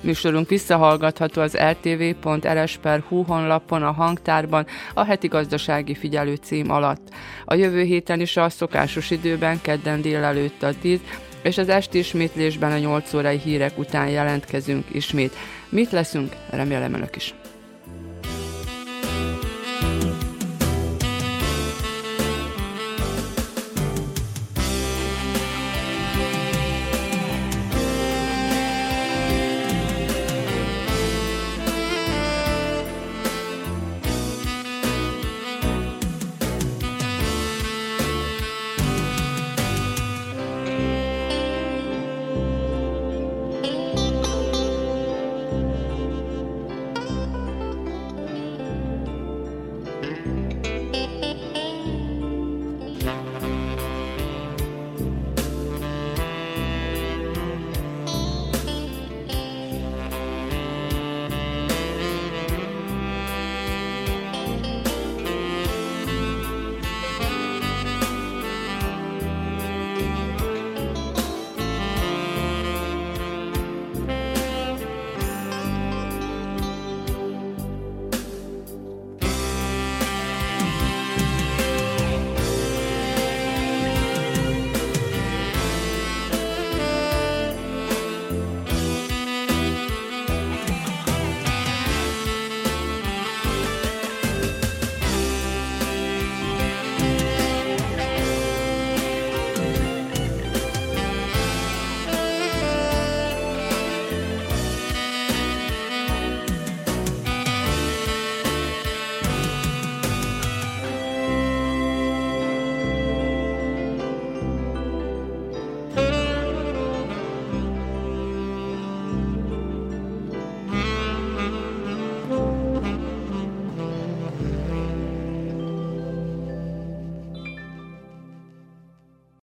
Műsorunk visszahallgatható az rtv.rs.hu honlapon a hangtárban a heti gazdasági figyelő cím alatt. A jövő héten is a szokásos időben kedden délelőtt a 10 és az esti ismétlésben a 8 órai hírek után jelentkezünk ismét. Mit leszünk? Remélem önök is.